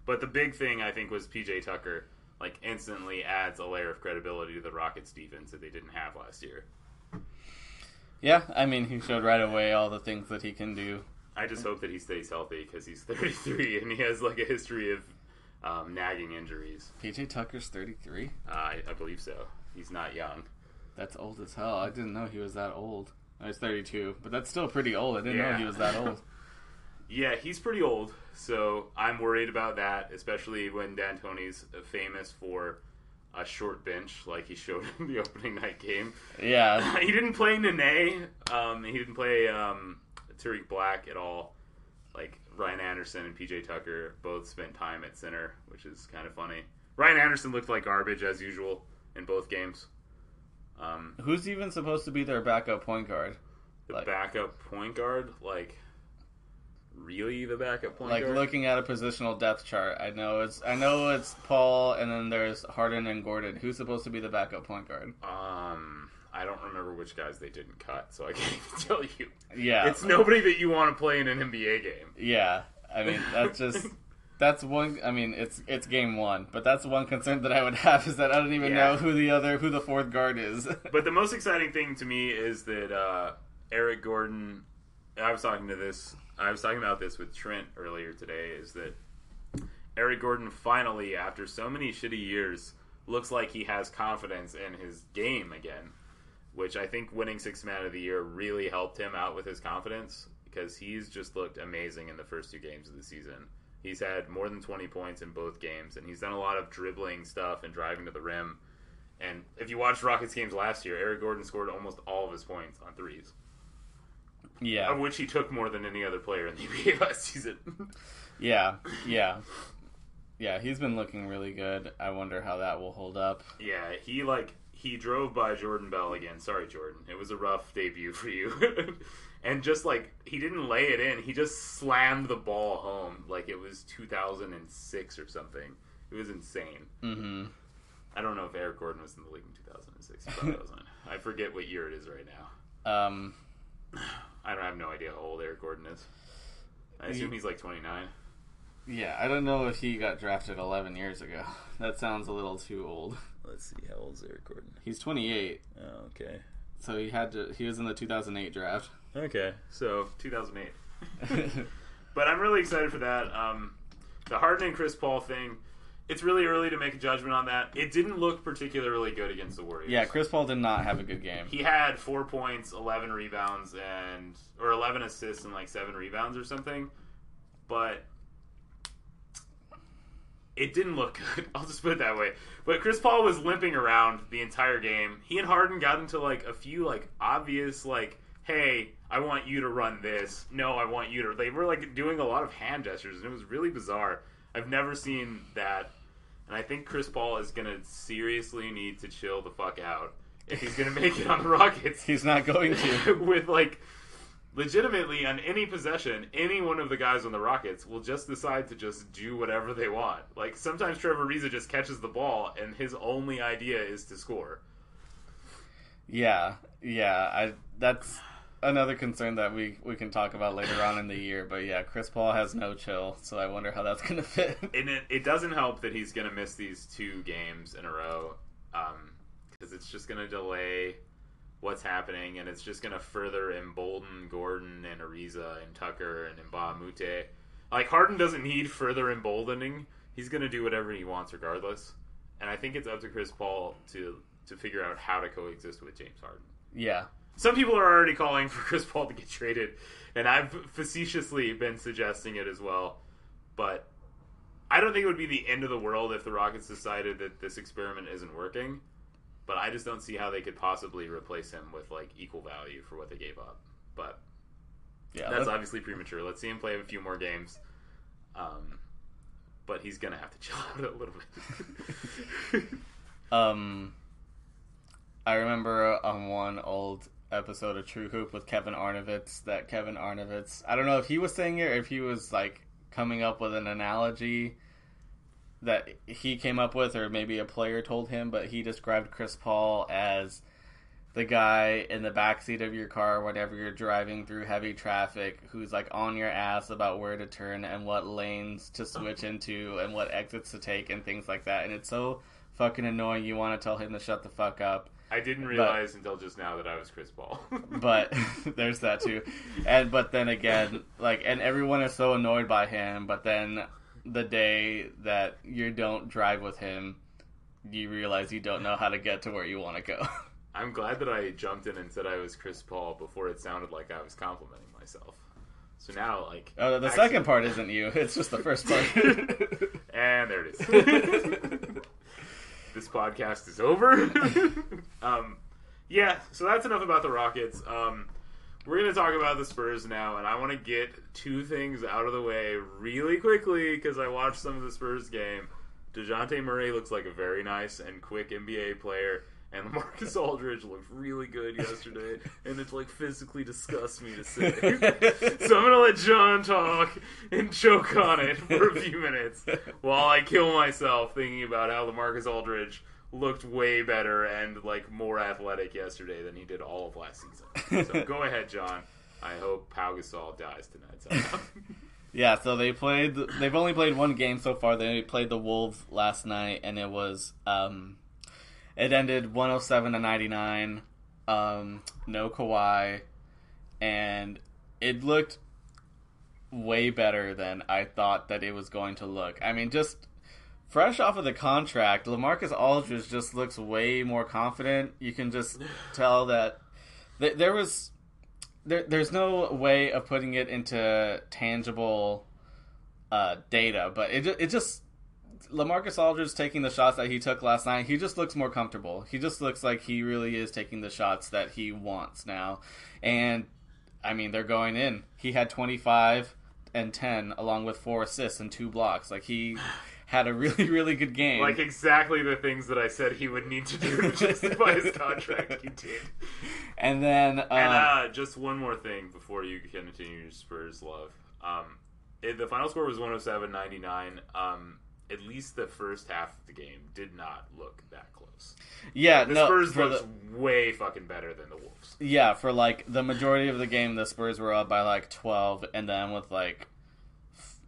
Speaker 2: But the big thing I think was PJ Tucker like instantly adds a layer of credibility to the Rockets defense that they didn't have last year.
Speaker 1: Yeah, I mean, he showed right away all the things that he can do.
Speaker 2: I just hope that he stays healthy because he's 33 and he has like a history of um, nagging injuries.
Speaker 1: PJ Tucker's 33.
Speaker 2: Uh, I, I believe so. He's not young.
Speaker 1: That's old as hell. I didn't know he was that old. I was 32, but that's still pretty old. I didn't know he was that old.
Speaker 2: Yeah, he's pretty old, so I'm worried about that, especially when D'Antoni's famous for a short bench, like he showed in the opening night game.
Speaker 1: Yeah,
Speaker 2: he didn't play Nene. Um, he didn't play um, Tarik Black at all. Like Ryan Anderson and PJ Tucker both spent time at center, which is kind of funny. Ryan Anderson looked like garbage as usual in both games. Um,
Speaker 1: who's even supposed to be their backup point guard?
Speaker 2: the
Speaker 1: Like-
Speaker 2: backup point guard, like really the backup point
Speaker 1: Like
Speaker 2: guard.
Speaker 1: Like looking at a positional depth chart, I know it's I know it's Paul, and then there's Harden and Gordon. Who's supposed to be the backup point guard?
Speaker 2: Um, I don't remember which guys they didn't cut, so I can't even tell you.
Speaker 1: Yeah,
Speaker 2: It's nobody that you want to play in an NBA game.
Speaker 1: Yeah, I mean that's just that's one. I mean it's it's game one, but that's one concern that I would have is that I don't even
Speaker 2: Yeah.
Speaker 1: know who the other who the fourth guard is.
Speaker 2: But the most exciting thing to me is that uh, Eric Gordon. I was talking to this. I was talking about this with Trent earlier today. Is that Eric Gordon finally, after so many shitty years, looks like he has confidence in his game again, which I think winning Six Man of the Year really helped him out with his confidence because he's just looked amazing in the first two games of the season. He's had more than 20 points in both games, and he's done a lot of dribbling stuff and driving to the rim. And if you watched Rockets games last year, Eric Gordon scored almost all of his points on threes,
Speaker 1: yeah,
Speaker 2: of which he took more than any other player in the NBA last season.
Speaker 1: yeah, yeah, yeah. He's been looking really good. I wonder how that will hold up.
Speaker 2: yeah, he like he drove by Jordan Bell again. Sorry, Jordan, it was a rough debut for you. and just like he didn't lay it in, he just slammed the ball home like it was 2006 or something. It was insane.
Speaker 1: hmm
Speaker 2: I don't know if Eric Gordon was in the league in 2006. He probably wasn't. I forget what year it is right now.
Speaker 1: Um,
Speaker 2: I don't I have no idea how old Eric Gordon is. I assume he's like 29.
Speaker 1: yeah, I don't know if he got drafted 11 years ago. That sounds a little too old.
Speaker 3: Let's see, how old is Eric Gordon?
Speaker 1: He's 28,
Speaker 3: Oh, okay.
Speaker 1: so he had to. He was in the 2008 draft.
Speaker 3: Okay.
Speaker 2: So 2008. But I'm really excited for that. Um, the Harden and Chris Paul thing. It's really early to make a judgment on that. It didn't look particularly good against the Warriors.
Speaker 1: yeah, Chris Paul did not have a good game.
Speaker 2: He had four points, eleven rebounds, and or eleven assists and like seven rebounds or something. But it didn't look good. I'll just put it that way. But Chris Paul was limping around the entire game. He and Harden got into like a few like obvious like, hey, I want you to run this. No, I want you to. They were like doing a lot of hand gestures, and it was really bizarre. I've never seen that, and I think Chris Paul is gonna seriously need to chill the fuck out if he's gonna make it on the Rockets
Speaker 1: He's not going to.
Speaker 2: with like legitimately on any possession, any one of the guys on the Rockets will just decide to just do whatever they want. Like sometimes Trevor Ariza just catches the ball and his only idea is to score.
Speaker 1: Yeah, yeah. I that's another concern that we we can talk about later on in the year. But yeah, Chris Paul has no chill, so I wonder how that's gonna fit.
Speaker 2: And it, it doesn't help that he's going to miss these two games in a row um, because it's just going to delay what's happening, and it's just going to further embolden Gordon and Ariza and Tucker and Mbah a Moute. Like Harden doesn't need further emboldening; he's going to do whatever he wants regardless. And I think it's up to Chris Paul to to figure out how to coexist with James Harden.
Speaker 1: Yeah.
Speaker 2: Some people are already calling for Chris Paul to get traded, and I've facetiously been suggesting it as well. But I don't think it would be the end of the world if the Rockets decided that this experiment isn't working. But I just don't see how they could possibly replace him with like equal value for what they gave up. But
Speaker 1: Yeah.
Speaker 2: that's obviously premature. Let's see him play a few more games. Um, but he's gonna have to chill out a little bit.
Speaker 1: Um, I remember on one old episode of True Hoop with Kevin Arnovitz that Kevin Arnovitz, I don't know if he was saying it or if he was like coming up with an analogy that he came up with, or maybe a player told him, but he described Chris Paul as the guy in the backseat of your car whenever you're driving through heavy traffic who's like on your ass about where to turn and what lanes to switch into and what exits to take and things like that. And it's so fucking annoying you want to tell him to shut the fuck up.
Speaker 2: I didn't realize until just now that I was Chris Paul.
Speaker 1: But there's that too. And but then again, like and everyone is so annoyed by him, but then the day that you don't drive with him, you realize you don't know how to get to where you want to go.
Speaker 2: I'm glad that I jumped in and said I was Chris Paul before it sounded like I was complimenting myself. So now, like,
Speaker 1: Oh, the
Speaker 2: actually-
Speaker 1: second part isn't you. It's just the first part.
Speaker 2: and there it is. this podcast is over. um, yeah, so that's enough about the Rockets. Um, we're going to talk about the Spurs now, and I want to get two things out of the way really quickly because I watched some of the Spurs game. DeJounte Murray looks like a very nice and quick NBA player. And Lamarcus Aldridge looked really good yesterday, and it like physically disgusts me to say. so I'm gonna let John talk and choke on it for a few minutes while I kill myself thinking about how Lamarcus Aldridge looked way better and like more athletic yesterday than he did all of last season. So go ahead, John. I hope Pau Gasol dies tonight.
Speaker 1: Yeah, so they played. They've only played one game so far. They played the Wolves last night, and it was um, it ended one hundred seven to ninety nine. Um, no Kawhi, and it looked way better than I thought that it was going to look. I mean, just fresh off of the contract, Lamarcus Aldridge just looks way more confident. You can just tell that th- there was there, there's no way of putting it into tangible uh, data, but it it just Lamarcus Aldridge taking the shots that he took last night. He just looks more comfortable. He just looks like he really is taking the shots that he wants now, and I mean they're going in. He had 25 and 10 along with four assists and two blocks. Like he had a really really good game.
Speaker 2: like exactly the things that I said he would need to do to justify his contract. He did.
Speaker 1: and then uh,
Speaker 2: And uh, just one more thing before you continue your Spurs love. Um, it, the final score was 107-99. Um, at least the first half of the game did not look that close.
Speaker 1: yeah,
Speaker 2: The
Speaker 1: no,
Speaker 2: Spurs
Speaker 1: the,
Speaker 2: way fucking better than the Wolves.
Speaker 1: Yeah, for like the majority of the game, the Spurs were up by like twelve, and then with like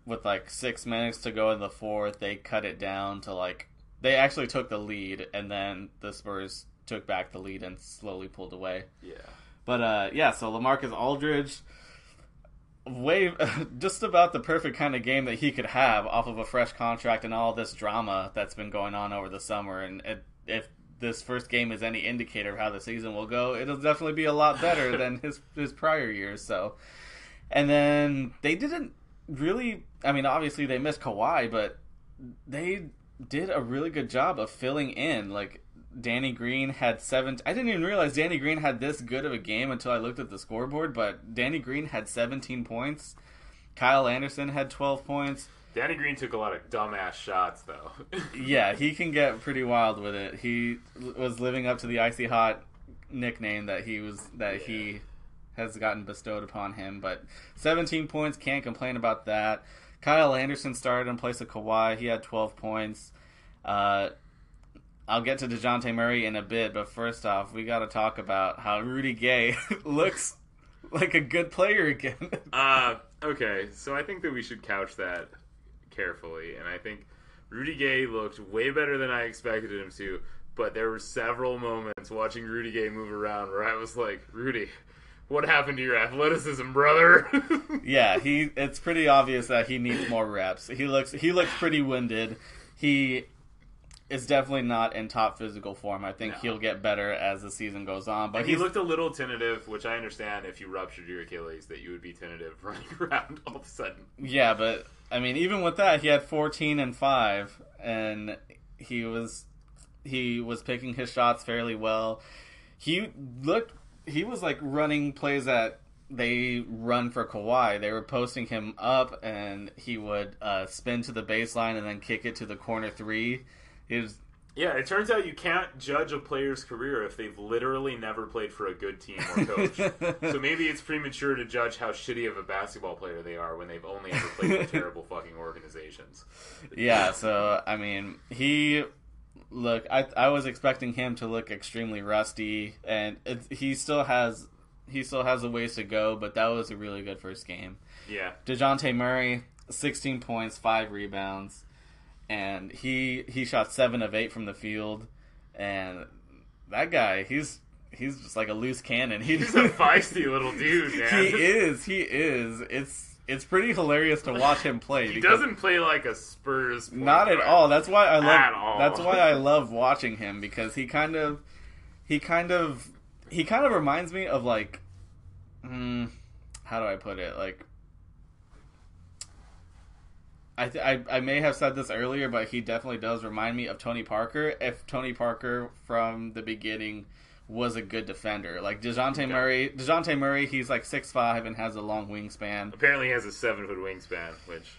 Speaker 1: with like six minutes to go in the fourth, they cut it down to like they actually took the lead, and then the Spurs took back the lead and slowly pulled away.
Speaker 2: Yeah.
Speaker 1: But uh, yeah, so Lamarcus Aldridge, way just about the perfect kind of game that he could have off of a fresh contract and all this drama that's been going on over the summer. And it, if this first game is any indicator of how the season will go, it'll definitely be a lot better than his his prior years. So, and then they didn't really. I mean, obviously they missed Kawhi, but they did a really good job of filling in. Like Danny Green had seven. I didn't even realize Danny Green had this good of a game until I looked at the scoreboard. But Danny Green had 17 points. Kyle Anderson had 12 points.
Speaker 2: Danny Green took a lot of dumbass shots, though.
Speaker 1: Yeah, he can get pretty wild with it. He was living up to the icy hot nickname that he was that he has gotten bestowed upon him. But 17 points, can't complain about that. Kyle Anderson started in place of Kawhi. He had 12 points. Uh, I'll get to Dejounte Murray in a bit, but first off, we got to talk about how Rudy Gay looks like a good player again.
Speaker 2: Uh, okay, so I think that we should couch that carefully, and I think Rudy Gay looked way better than I expected him to, but there were several moments watching Rudy Gay move around where I was like, Rudy, what happened to your athleticism, brother?
Speaker 1: Yeah, he. It's pretty obvious that he needs more reps. He looks. He looks pretty winded. He is definitely not in top physical form. I think
Speaker 2: No.
Speaker 1: he'll get better as the season goes on. But
Speaker 2: he looked a little tentative, which I understand if you ruptured your Achilles that you would be tentative running around all of a sudden.
Speaker 1: Yeah, but I mean, even with that, he had 14 and five, and he was he was picking his shots fairly well. He looked he was like running plays that they run for Kawhi. They were posting him up, and he would uh, spin to the baseline and then kick it to the corner three. It was
Speaker 2: Yeah, it turns out you can't judge a player's career if they've literally never played for a good team or coach. so maybe it's premature to judge how shitty of a basketball player they are when they've only ever played for terrible fucking organizations.
Speaker 1: yeah. So I mean, he look. I I was expecting him to look extremely rusty, and it, he still has he still has a ways to go. But that was a really good first game.
Speaker 2: Yeah.
Speaker 1: Dejounte Murray, sixteen points, five rebounds, and he he shot seven of eight from the field, and that guy he's he's just like a loose cannon. He,
Speaker 2: He's a feisty little dude, man.
Speaker 1: he is. He is. It's it's pretty hilarious to watch him play.
Speaker 2: He doesn't play like a Spurs.
Speaker 1: Not at all. That's why I love.
Speaker 2: At all.
Speaker 1: That's why I love watching him because he kind of, he kind of, he kind of reminds me of like, mm, how do I put it? Like, I, th- I I may have said this earlier, but he definitely does remind me of Tony Parker. If Tony Parker from the beginning was a good defender, like Dejounte Murray, Dejounte Murray, he's like six five and has a long wingspan.
Speaker 2: Apparently, he has a seven foot wingspan, which.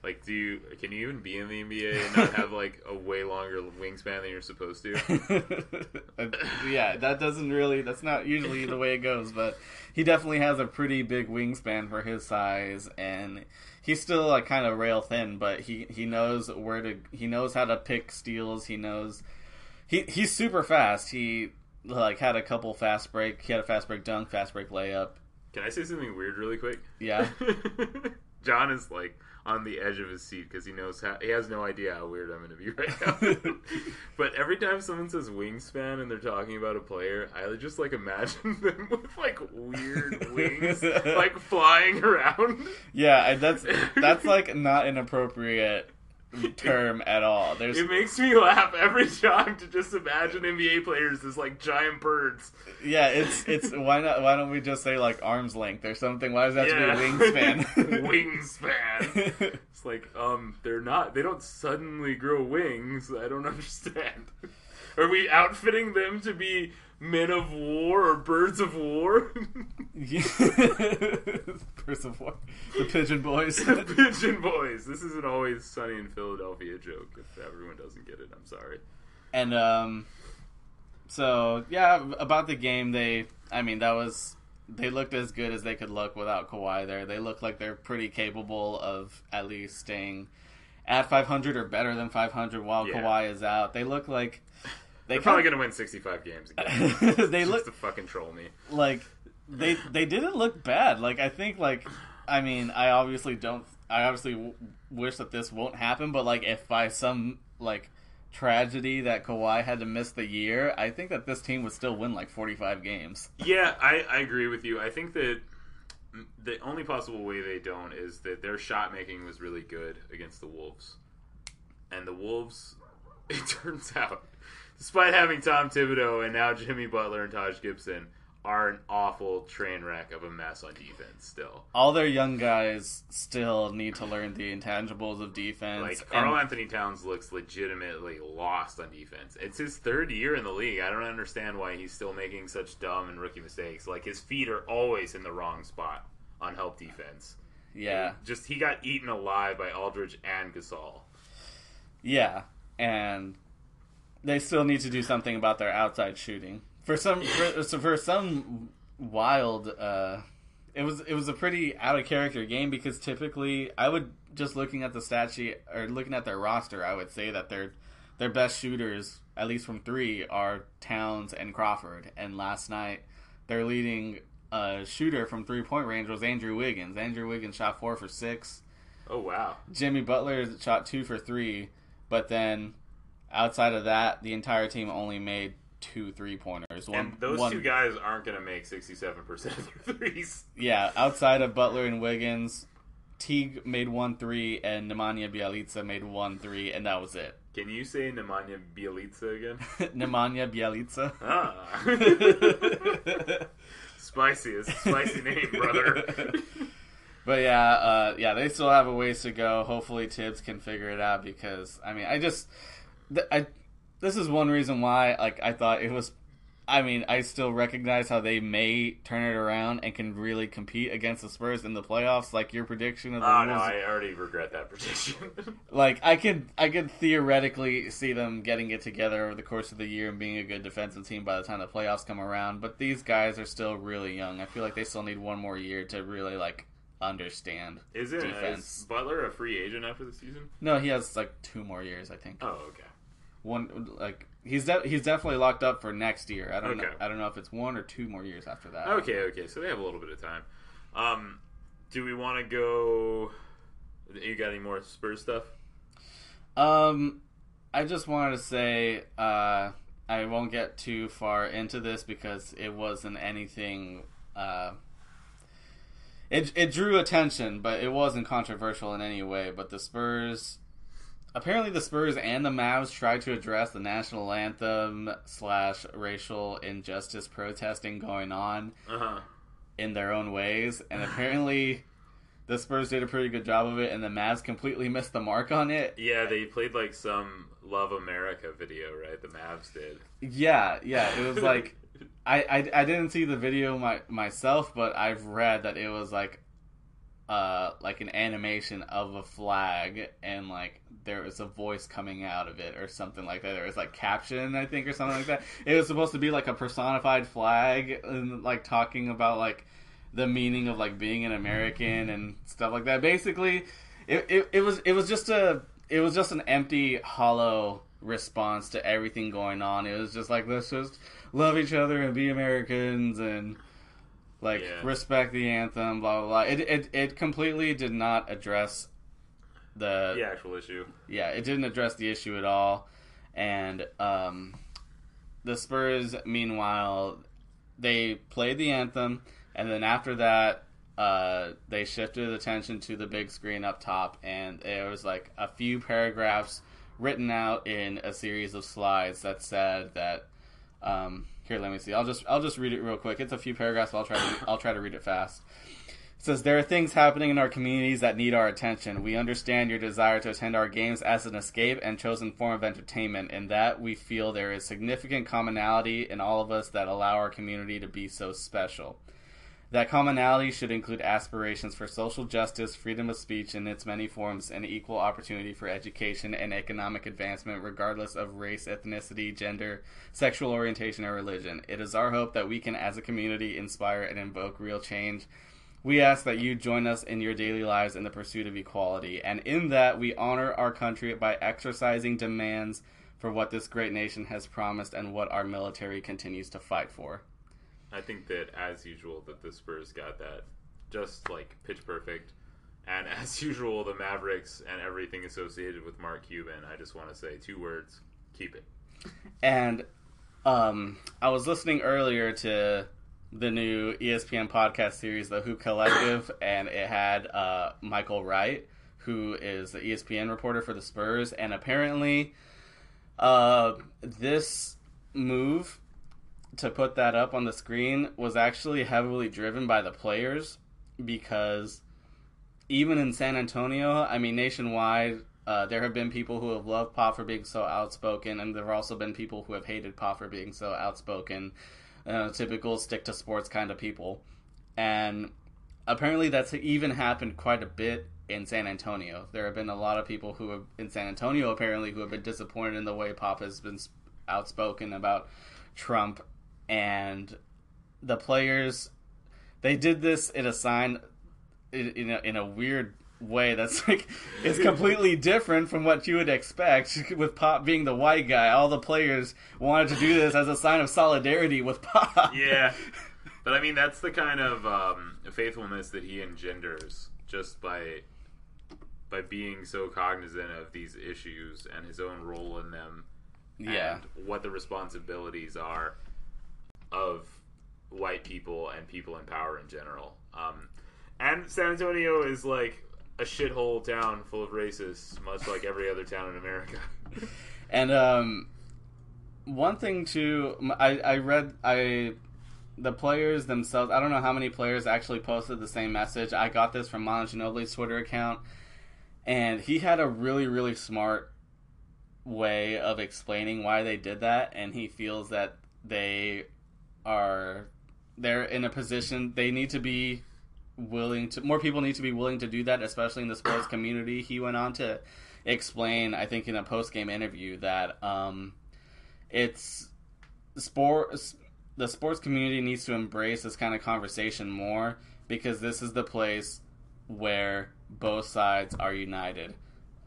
Speaker 2: Like, do you can you even be in the NBA and not have like a way longer wingspan than you're supposed to?
Speaker 1: Uh, yeah, that doesn't really. That's not usually the way it goes, but he definitely has a pretty big wingspan for his size, and he's still like kind of rail thin, but he he knows where to. He knows how to pick steals. He knows. He he's super fast. He like had a couple fast break. He had a fast break dunk, fast break layup.
Speaker 2: Can I say something weird really quick?
Speaker 1: Yeah.
Speaker 2: John is like on the edge of his seat because he knows how he has no idea how weird I'm going to be right now. but every time someone says wingspan and they're talking about a player, I just like imagine them with like weird wings, like flying around.
Speaker 1: Yeah, that's that's like not an appropriate term at all. There's
Speaker 2: It makes me laugh every time to just imagine NBA players as like giant birds.
Speaker 1: Yeah, it's it's why not why don't we just say like arm's length or something? Why does that
Speaker 2: Yeah.
Speaker 1: have to be wingspan?
Speaker 2: Wingspan. It's like, um, they're not. They don't suddenly grow wings. I don't understand. Are we outfitting them to be men of war or birds of war?
Speaker 1: Birds of War. The Pigeon Boys.
Speaker 2: The Pigeon boys. This is an always sunny in Philadelphia joke. If everyone doesn't get it, I'm sorry.
Speaker 1: and um so yeah, about the game they I mean that was they looked as good as they could look without Kawhi there. They look like they're pretty capable of at least staying at 500 or better than 500 while
Speaker 2: Yeah.
Speaker 1: Kawhi is out. They look like they
Speaker 2: They're probably gonna win 65 games again.
Speaker 1: they
Speaker 2: just
Speaker 1: look
Speaker 2: to fucking troll me.
Speaker 1: like they they didn't look bad. Like I think like I mean I obviously don't I obviously w- wish that this won't happen, but like if by some like tragedy that Kawhi had to miss the year, I think that this team would still win like 45 games.
Speaker 2: Yeah, I, I agree with you. I think that the only possible way they don't is that their shot making was really good against the Wolves. And the Wolves, it turns out, despite having Tom Thibodeau and now Jimmy Butler and Taj Gibson, are an awful train wreck of a mess on defense still.
Speaker 1: All their young guys still need to learn the intangibles of defense.
Speaker 2: Like Karl
Speaker 1: and-
Speaker 2: Anthony Towns looks legitimately lost on defense. It's his third year in the league. I don't understand why he's still making such dumb and rookie mistakes. Like his feet are always in the wrong spot on help defense.
Speaker 1: yeah.
Speaker 2: Just he got eaten alive by Aldridge and Gasol.
Speaker 1: Yeah, and they still need to do something about their outside shooting. For some, for, so for some wild, uh, it was it was a pretty out of character game because typically I would just looking at the stat sheet or looking at their roster, I would say that their their best shooters, at least from three, are Towns and Crawford. And last night, their leading uh, shooter from three point range was Andrew Wiggins. Andrew Wiggins shot four for six.
Speaker 2: Oh wow.
Speaker 1: Jimmy Butler shot two for three, but then outside of that, the entire team only made two three pointers. One,
Speaker 2: and those
Speaker 1: one-
Speaker 2: two guys aren't going to make 67% of their threes.
Speaker 1: Yeah, outside of Butler and Wiggins, Teague made one three, and Nemanja Bjelica made one three, and that was it.
Speaker 2: Can you say Nemanja Bjelica again?
Speaker 1: Nemanja Bjelica.
Speaker 2: Ah. spicy. It's a spicy name, brother.
Speaker 1: But yeah, uh, yeah, they still have a ways to go. Hopefully, Thibs can figure it out because I mean, I just, th- I, this is one reason why like I thought it was. I mean, I still recognize how they may turn it around and can really compete against the Spurs in the playoffs. Like your prediction of the
Speaker 2: oh, no, I already regret that prediction.
Speaker 1: like I could, I could theoretically see them getting it together over the course of the year and being a good defensive team by the time the playoffs come around. But these guys are still really young. I feel like they still need one more year to really like understand.
Speaker 2: Isn't uh,
Speaker 1: Defense.
Speaker 2: is Butler a free agent after the season?
Speaker 1: No, he has like two more years, I think.
Speaker 2: Oh, okay.
Speaker 1: One like he's de- he's definitely locked up for next year. I don't know. I don't know if it's one or two more years after that.
Speaker 2: Okay, okay. So they have a little bit of time. Um, do we want to go? You got any more Spurs stuff?
Speaker 1: Um, I just wanted to say uh, I won't get too far into this because it wasn't anything. Uh, it it drew attention, but it wasn't controversial in any way. But the Spurs, apparently, the Spurs and the Mavs tried to address the national anthem slash racial injustice protesting going on
Speaker 2: Uh huh.
Speaker 1: in their own ways, and apparently. The Spurs did a pretty good job of it, and the Mavs completely missed the mark on it.
Speaker 2: Yeah, they played like some Love America video, right? The Mavs did.
Speaker 1: Yeah, yeah. It was like I, I I didn't see the video my, myself, but I've read that it was like uh like an animation of a flag and like there was a voice coming out of it or something like that. There was like caption, I think, or something like that. It was supposed to be like a personified flag and like talking about like the meaning of like being an American and stuff like that. Basically, it, it, it was it was just a it was just an empty, hollow response to everything going on. It was just like let's just love each other and be Americans and like
Speaker 2: Yeah.
Speaker 1: respect the anthem, blah blah blah. It it it completely did not address the
Speaker 2: The actual issue.
Speaker 1: yeah, it didn't address the issue at all. And um, the Spurs, meanwhile, they played the anthem, and then after that, uh, they shifted attention to the big screen up top, and there was like a few paragraphs written out in a series of slides that said that. Um, here, let me see. I'll just I'll just read it real quick. It's a few paragraphs. But I'll try to I'll try to read it fast. Says there are things happening in our communities that need our attention. We understand your desire to attend our games as an escape and chosen form of entertainment. In that, we feel there is significant commonality in all of us that allow our community to be so special. That commonality should include aspirations for social justice, freedom of speech in its many forms, and equal opportunity for education and economic advancement, regardless of race, ethnicity, gender, sexual orientation, or religion. It is our hope that we can, as a community, inspire and invoke real change. We ask that you join us in your daily lives in the pursuit of equality, and in that we honor our country by exercising demands for what this great nation has promised and what our military continues to fight for.
Speaker 2: I think that as usual that the Spurs got that just like pitch perfect. And as usual, the Mavericks and everything associated with Mark Cuban, I just want to say two words keep it.
Speaker 1: And um, I was listening earlier to the new ESPN podcast series, The Hoop Collective, and it had uh, Michael Wright, who is the ESPN reporter for the Spurs, and apparently, uh, this move to put that up on the screen was actually heavily driven by the players because even in San Antonio, I mean, nationwide, uh, there have been people who have loved Pop for being so outspoken, and there have also been people who have hated Pop for being so outspoken. Uh, typical stick to sports kind of people. And apparently, that's even happened quite a bit in San Antonio. There have been a lot of people who have, in San Antonio, apparently, who have been disappointed in the way Pop has been outspoken about Trump. And the players, they did this in a sign, in, in, a, in a weird way that's like it's completely different from what you would expect with pop being the white guy all the players wanted to do this as a sign of solidarity with pop
Speaker 2: Yeah. But I mean, that's the kind of um, faithfulness that he engenders just by by being so cognizant of these issues and his own role in them,
Speaker 1: Yeah.
Speaker 2: and what the responsibilities are of white people and people in power in general. Um, and San Antonio is like a shithole town full of racists, much like every other town in America.
Speaker 1: And um, one thing too, I read I the players themselves. I don't know how many players actually posted the same message. I got this from Manu Ginobili's Twitter account, and he had a really really smart way of explaining why they did that, and he feels that they are they're in a position they need to be willing to more people need to be willing to do that especially in the sports community he went on to explain i think in a post-game interview that um it's sports the sports community needs to embrace this kind of conversation more because this is the place where both sides are united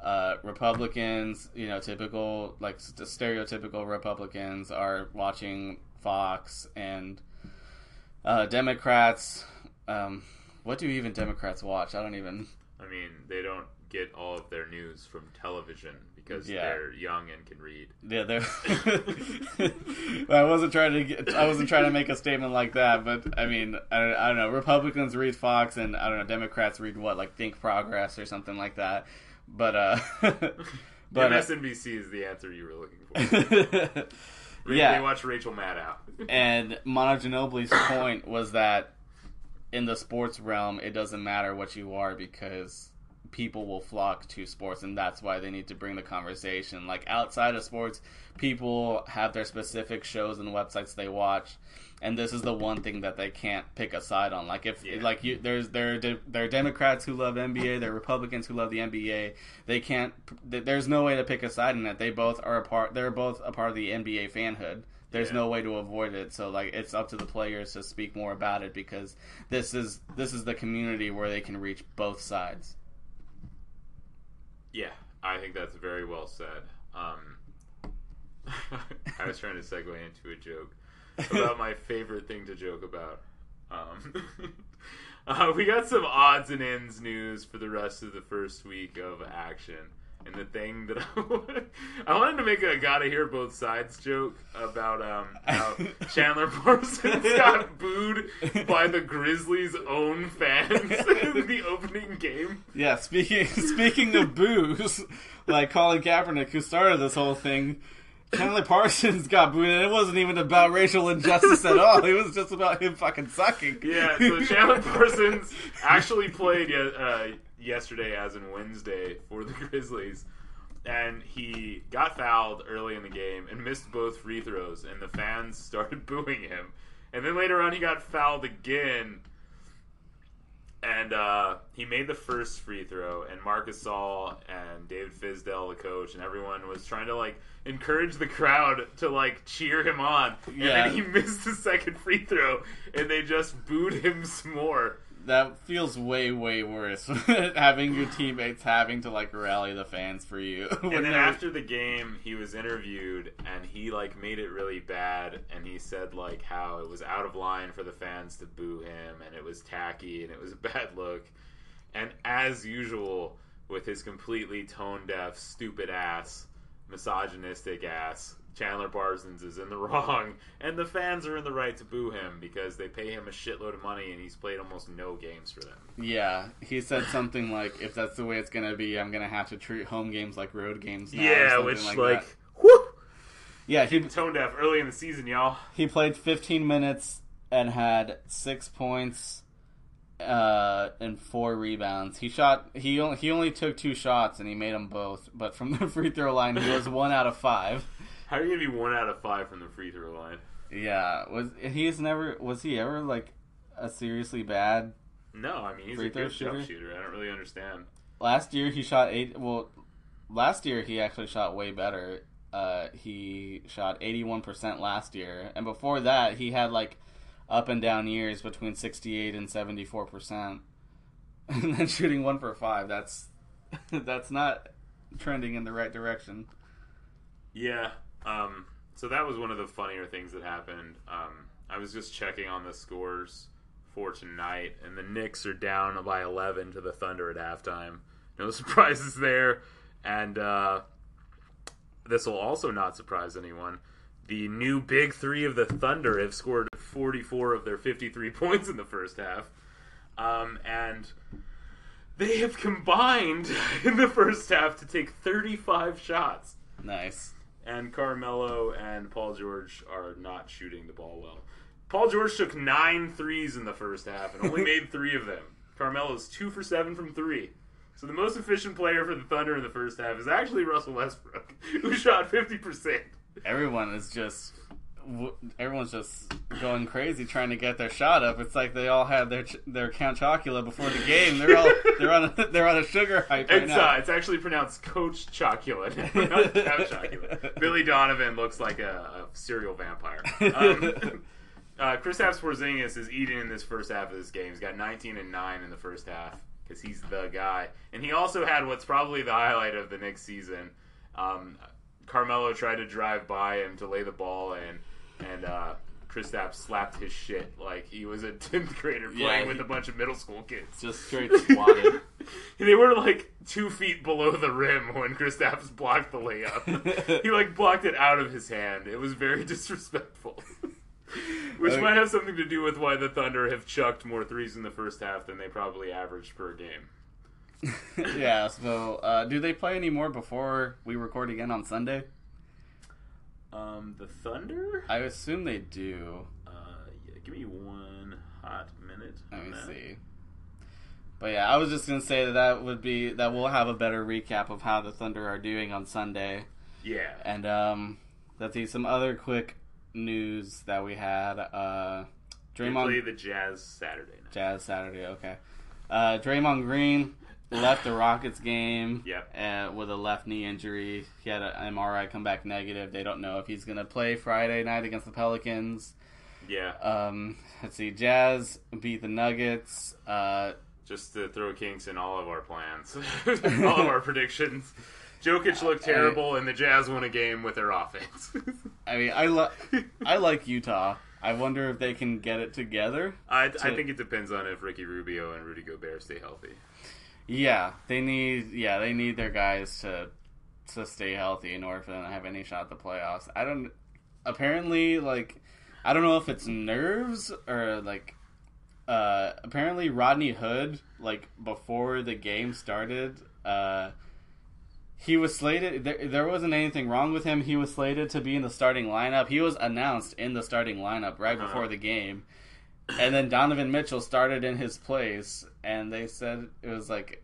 Speaker 1: uh, Republicans, you know, typical like st- stereotypical Republicans are watching Fox, and uh, Democrats. Um, what do even Democrats watch? I don't even.
Speaker 2: I mean, they don't get all of their news from television because
Speaker 1: Yeah.
Speaker 2: they're young and can read.
Speaker 1: Yeah, they're. I wasn't trying to get. I wasn't trying to make a statement like that, but I mean, I, don't- I don't know. Republicans read Fox, and I don't know. Democrats read what, like Think Progress or something like that. But uh, but uh,
Speaker 2: MSNBC is the answer you were looking for.
Speaker 1: Yeah,
Speaker 2: They watch Rachel Maddow.
Speaker 1: And Manu Ginobili's point was that in the sports realm, it doesn't matter what you are because people will flock to sports, and that's why they need to bring the conversation. Like outside of sports, people have their specific shows and websites they watch, and this is the one thing that they can't pick a side on. Like if
Speaker 2: Yeah.
Speaker 1: like you, there's there there are Democrats who love NBA, there are Republicans who love the NBA. They can't. There's no way to pick a side in that They both are a part. They're both a part of the NBA fanhood. There's
Speaker 2: Yeah.
Speaker 1: no way to avoid it. So like it's up to the players to speak more about it because this is this is the community where they can reach both sides.
Speaker 2: Yeah, I think that's very well said. Um, I was trying to segue into a joke about my favorite thing to joke about. Um, uh, we got some odds and ends news for the rest of the first week of action. And the thing that I wanted, I wanted to make a gotta hear both sides joke about um, how Chandler Parsons got booed by the Grizzlies' own fans in the opening game.
Speaker 1: Yeah, speaking speaking of booze, like Colin Kaepernick, who started this whole thing, Chandler Parsons got booed, and it wasn't even about racial injustice at all. It was just about him fucking sucking.
Speaker 2: Yeah, so Chandler Parsons actually played ye- uh, yesterday, as in Wednesday, for the Grizzlies, and he got fouled early in the game and missed both free throws, and the fans started booing him. And then later on, he got fouled again, and uh, he made the first free throw. And Marc Gasol and David Fizdale, the coach, and everyone was trying to like encourage the crowd to like cheer him on.
Speaker 1: Yeah.
Speaker 2: And then he missed the second free throw, and they just booed him some more.
Speaker 1: That feels way way worse. having your teammates having to like rally the fans for you.
Speaker 2: And then after the game, he was interviewed, and he like made it really bad, and he said like how it was out of line for the fans to boo him, and it was tacky, and it was a bad look. And as usual, with his completely tone deaf, stupid ass, misogynistic ass, Chandler Parsons is in the wrong, and the fans are in the right to boo him because they pay him a shitload of money, and he's played almost no games for them.
Speaker 1: yeah, he said something like, "If that's the way it's gonna be, I'm gonna have to treat home games like road games." Now,
Speaker 2: Yeah, which
Speaker 1: like,
Speaker 2: like, whoop,
Speaker 1: yeah, he
Speaker 2: tone deaf early in the season, y'all.
Speaker 1: He played 15 minutes and had six points uh, and four rebounds. He shot. He only he only took two shots and he made them both. But from the free throw line, he was one out of five.
Speaker 2: How are you gonna be one out of five from the free throw line?
Speaker 1: Yeah, was he's never was he ever like a seriously bad?
Speaker 2: No, I mean he's
Speaker 1: Free
Speaker 2: a
Speaker 1: throw
Speaker 2: good
Speaker 1: shooter?
Speaker 2: shooter. I don't really understand.
Speaker 1: Last year he shot eight. Well, last year he actually shot way better. Uh, he shot 81% last year, and before that he had like up and down years between 68 and 74%. And then shooting one for five. That's that's not trending in the right direction.
Speaker 2: Yeah. Um. So that was one of the funnier things that happened. Um. I was just checking on the scores for tonight, and the Knicks are down by 11 to the Thunder at halftime. No surprises there. And uh, this will also not surprise anyone. The new big three of the Thunder have scored 44 of their 53 points in the first half. Um, and they have combined in the first half to take 35 shots.
Speaker 1: Nice.
Speaker 2: And Carmelo and Paul George are not shooting the ball well. Paul George took nine threes in the first half and only made three of them. Carmelo is two for seven from three. So the most efficient player for the Thunder in the first half is actually Russell Westbrook, who shot 50%.
Speaker 1: Everyone is just. W- Everyone's just going crazy trying to get their shot up. It's like they all had their ch- their Count Chocula before the game. They're all they're on a, they're on a sugar hype right
Speaker 2: It's,
Speaker 1: now.
Speaker 2: uh, it's actually pronounced Coach Chocula, not Count Chocula. Billy Donovan looks like a, a serial vampire. Um, uh, Kristaps Porzingis is eating in this first half of this game. He's got 19 and 9 in the first half because he's the guy. And he also had what's probably the highlight of the next season. Um, Carmelo tried to drive by him to lay the ball in, and uh, Kristaps slapped his shit like he was a 10th grader playing
Speaker 1: Yeah,
Speaker 2: with a bunch of middle school kids.
Speaker 1: just straight swatted.
Speaker 2: they were like two feet below the rim when Kristaps blocked the layup. he like blocked it out of his hand. It was very disrespectful. Which
Speaker 1: Okay.
Speaker 2: might have something to do with why the Thunder have chucked more threes in the first half than they probably averaged per game.
Speaker 1: yeah. So, uh, do they play any more before we record again on Sunday?
Speaker 2: Um, the Thunder?
Speaker 1: I assume they do.
Speaker 2: Uh, yeah, give me one hot minute.
Speaker 1: Let me
Speaker 2: that.
Speaker 1: see. But yeah, I was just gonna say that that would be that we'll have a better recap of how the Thunder are doing on Sunday,
Speaker 2: Yeah.
Speaker 1: and um, let's see some other quick news that we had. Uh,
Speaker 2: They
Speaker 1: Draymond
Speaker 2: play the Jazz Saturday night.
Speaker 1: Jazz Saturday. Okay. Uh, Draymond Green left the Rockets game
Speaker 2: Yep.
Speaker 1: uh, with a left knee injury. He had an MRI come back negative. They don't know if he's gonna play Friday night against the Pelicans.
Speaker 2: Yeah.
Speaker 1: Um, let's see. Jazz beat the Nuggets. Uh,
Speaker 2: just to throw kinks in all of our plans, all of our predictions. Jokic looked terrible, and the Jazz won a game with their offense.
Speaker 1: I mean, I lo- I like Utah. I wonder if they can get it together.
Speaker 2: I, I think it depends on if Ricky Rubio and Rudy Gobert stay healthy.
Speaker 1: Yeah, they need yeah they need their guys to to stay healthy in order for them to have any shot at the playoffs. I don't. Apparently, like I don't know if it's nerves or like. Uh, apparently, Rodney Hood, like before the game started, uh, he was slated. There, there wasn't anything wrong with him. He was slated to be in the starting lineup. He was announced in the starting lineup right
Speaker 2: Uh-huh.
Speaker 1: before the game, and then Donovan Mitchell started in his place, and they said it was like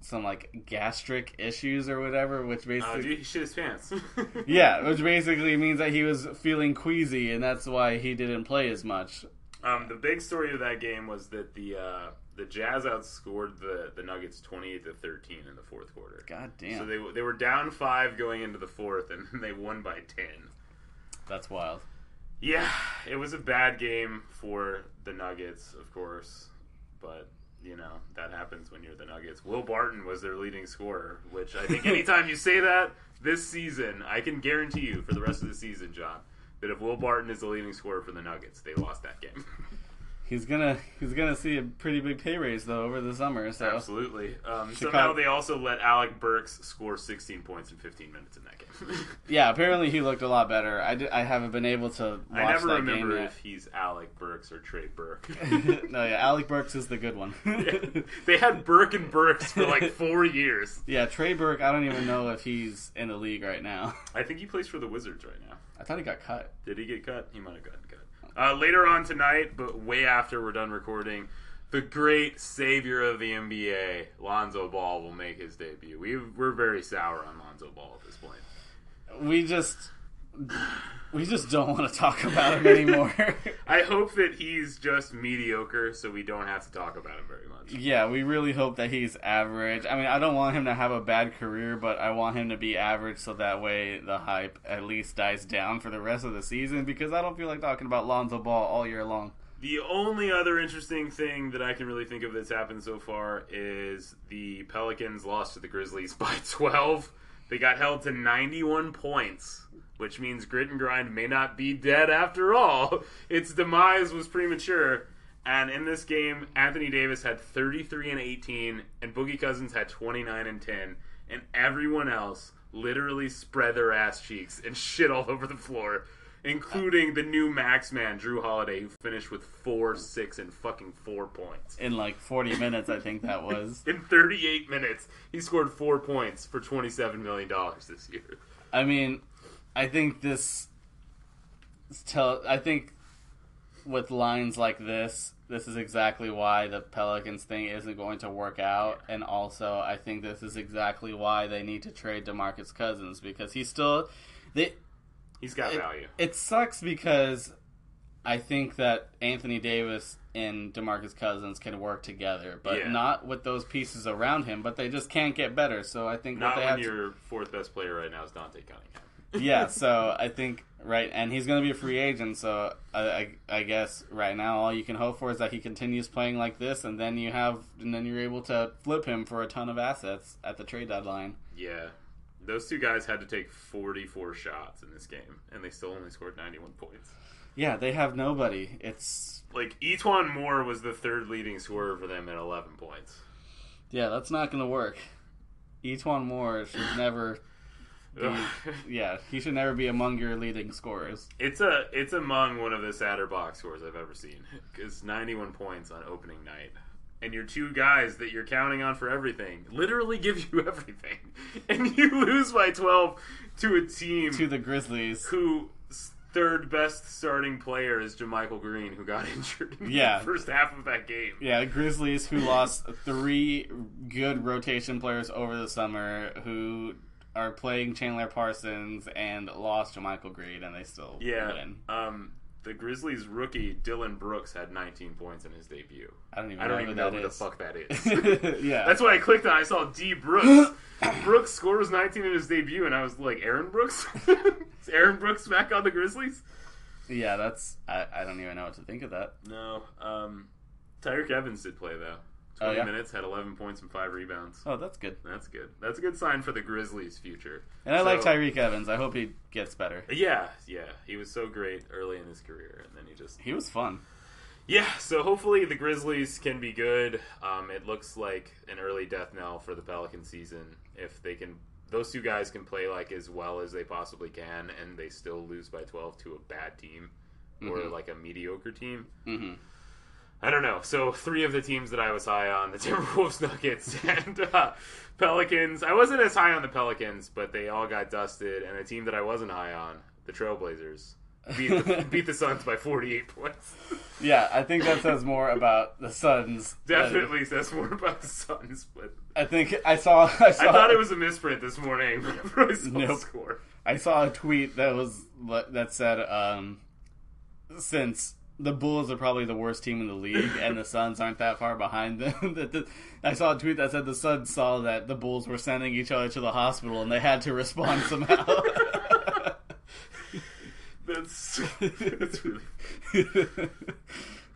Speaker 1: some like gastric issues or whatever, which
Speaker 2: Uh,
Speaker 1: basically
Speaker 2: dude, he shit his pants.
Speaker 1: yeah, which basically means that he was feeling queasy, and that's why he didn't play as much.
Speaker 2: Um, the big story of that game was that the uh, the Jazz outscored the, the Nuggets twenty eight to thirteen in the fourth quarter.
Speaker 1: God damn,
Speaker 2: So they they were down five going into the fourth, and they won by ten.
Speaker 1: that's wild.
Speaker 2: Yeah, it was a bad game for the Nuggets, of course, but you know that happens when you're the Nuggets. Will Barton was their leading scorer, which I think anytime you say that this season, I can guarantee you for the rest of the season, John, that if Will Barton is the leading scorer for the Nuggets, they lost that game.
Speaker 1: He's gonna he's gonna see a pretty big pay raise though over the summer. So
Speaker 2: Absolutely. Um,
Speaker 1: Chicago-
Speaker 2: somehow they also let Alec Burks score 16 points in 15 minutes in that game.
Speaker 1: Yeah, apparently he looked a lot better. I, di- I haven't been able to watch
Speaker 2: I never
Speaker 1: that
Speaker 2: remember if he's Alec Burks or Trey Burke.
Speaker 1: no, yeah, Alec Burks is the good one.
Speaker 2: Yeah. They had Burke and Burks for like four years.
Speaker 1: yeah, Trey Burke. I don't even know if he's in the league right now.
Speaker 2: I think he plays for the Wizards right now.
Speaker 1: I thought he got cut.
Speaker 2: Did he get cut? He might have gotten cut. Uh, later on tonight, but way after we're done recording, the great savior of the NBA, Lonzo Ball, will make his debut. We we're very sour on Lonzo Ball at this point.
Speaker 1: We just we just don't want to talk about him anymore.
Speaker 2: I hope that he's just mediocre, so we don't have to talk about him very much.
Speaker 1: Yeah, we really hope that he's average. I mean, I don't want him to have a bad career, but I want him to be average so that way the hype at least dies down for the rest of the season because I don't feel like talking about Lonzo Ball all year long.
Speaker 2: The only other interesting thing that I can really think of that's happened so far is the Pelicans lost to the Grizzlies by 12. They got held to 91 points, which means grit and grind may not be dead after all. Its demise was premature. And in this game, Anthony Davis had 33 and 18, and Boogie Cousins had 29 and 10, and everyone else literally spread their ass cheeks and shit all over the floor, including the new max man, Jrue Holiday, who finished with four, six, and fucking four points.
Speaker 1: In like 40 minutes, I think that was.
Speaker 2: In 38 minutes, he scored four points for $27 million this year.
Speaker 1: I mean, I think this tell. I think with lines like this, this is exactly why the Pelicans thing isn't going to work out, and also I think this is exactly why they need to trade Demarcus Cousins because he's still they.
Speaker 2: He's got
Speaker 1: It,
Speaker 2: value.
Speaker 1: it sucks because I think that Anthony Davis and Demarcus Cousins can work together, but
Speaker 2: Yeah.
Speaker 1: not with those pieces around him. But they just can't get better. So I think
Speaker 2: Not
Speaker 1: what they
Speaker 2: when
Speaker 1: have to
Speaker 2: your fourth best player right now is Dante Cunningham.
Speaker 1: yeah, so I think right, and he's going to be a free agent. So I, I, I guess right now all you can hope for is that he continues playing like this, and then you have, and then you're able to flip him for a ton of assets at the trade deadline.
Speaker 2: Yeah. Those two guys had to take 44 shots in this game, and they still only scored 91 points.
Speaker 1: Yeah, they have nobody. It's
Speaker 2: Like, E'Twaun Moore was the third leading scorer for them at 11 points.
Speaker 1: yeah, that's not going to work. E'Twaun Moore should never. Be, yeah, he should never be among your leading scorers.
Speaker 2: It's a it's among one of the sadder box scores I've ever seen. Because 91 points on opening night, and your two guys that you're counting on for everything literally give you everything, and you lose by 12 to a team
Speaker 1: To the Grizzlies.
Speaker 2: who third best starting player is JaMychal Green, who got injured in
Speaker 1: Yeah.
Speaker 2: the first half of that game.
Speaker 1: Yeah, Grizzlies who lost three good rotation players over the summer who are playing Chandler Parsons and lost to Michael Green and they still
Speaker 2: Yeah.
Speaker 1: win.
Speaker 2: Um, the Grizzlies rookie Dillon Brooks had 19 points in his debut.
Speaker 1: I don't even
Speaker 2: I don't
Speaker 1: know
Speaker 2: even
Speaker 1: who
Speaker 2: know who the fuck that is.
Speaker 1: yeah.
Speaker 2: That's why I clicked on. I saw D Brooks. Brooks scores 19 in his debut, and I was like, Aaron Brooks. is Aaron Brooks back on the Grizzlies?
Speaker 1: yeah, that's I, I don't even know what to think of that.
Speaker 2: No. Um, Tyreke Evans did play though.
Speaker 1: Oh,
Speaker 2: 20
Speaker 1: yeah?
Speaker 2: minutes, had 11 points and five rebounds.
Speaker 1: Oh, that's good.
Speaker 2: That's good. That's a good sign for the Grizzlies' future.
Speaker 1: And I like
Speaker 2: So-
Speaker 1: Tyreke Evans. I hope he gets better.
Speaker 2: Yeah, yeah. He was so great early in his career, and then he just
Speaker 1: He was fun.
Speaker 2: Yeah, so hopefully the Grizzlies can be good. Um, it looks like an early death knell for the Pelican season. If they can, those two guys can play like as well as they possibly can, and they still lose by twelve to a bad team or
Speaker 1: Mhm.
Speaker 2: like a mediocre team.
Speaker 1: hmm
Speaker 2: I don't know. So three of the teams that I was high on: the Timberwolves, Nuggets, and uh, Pelicans. I wasn't as high on the Pelicans, but they all got dusted. And a team that I wasn't high on, the Trailblazers, beat the, beat the Suns by forty-eight points.
Speaker 1: Yeah, I think that says more about the Suns. than-
Speaker 2: Definitely says more about the Suns, but
Speaker 1: I think I saw. I saw.
Speaker 2: I thought it was a misprint this morning. Whenever I saw the
Speaker 1: Nope.
Speaker 2: score.
Speaker 1: I saw a tweet that was that said, um, since the Bulls are probably the worst team in the league and the Suns aren't that far behind them, I saw a tweet that said the Suns saw that the Bulls were sending each other to the hospital and they had to respond somehow.
Speaker 2: That's that's really.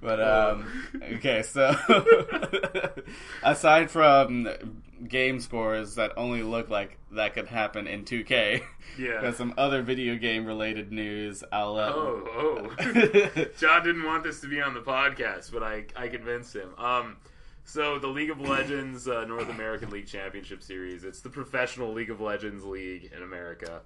Speaker 1: but um, okay, so aside from game scores that only look like that could happen in 2K,
Speaker 2: Yeah.
Speaker 1: got some other video game related news. I'll let.
Speaker 2: Oh, oh. John didn't want this to be on the podcast, but I I convinced him. Um, so the League of Legends uh, North American League Championship Series. It's the professional League of Legends league in America.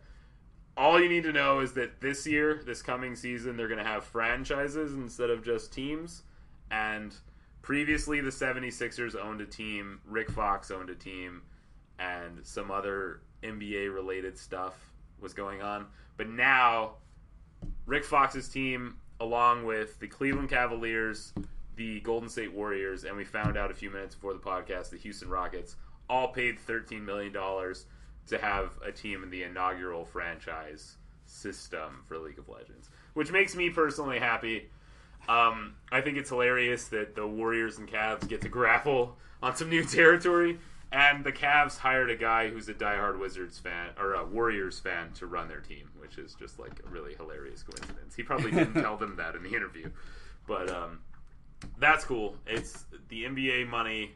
Speaker 2: All you need to know is that this year, this coming season, they're going to have franchises instead of just teams. And previously, the 76ers owned a team, Rick Fox owned a team, and some other NBA related stuff was going on. But now, Rick Fox's team, along with the Cleveland Cavaliers, the Golden State Warriors, and we found out a few minutes before the podcast, the Houston Rockets, all paid $13 million to have a team in the inaugural franchise system for League of Legends, which makes me personally happy. Um, I think it's hilarious that the Warriors and Cavs get to grapple on some new territory, and the Cavs hired a guy who's a diehard Wizards fan or a Warriors fan to run their team, which is just like a really hilarious coincidence. He probably didn't tell them that in the interview, but um, that's cool. It's the NBA money.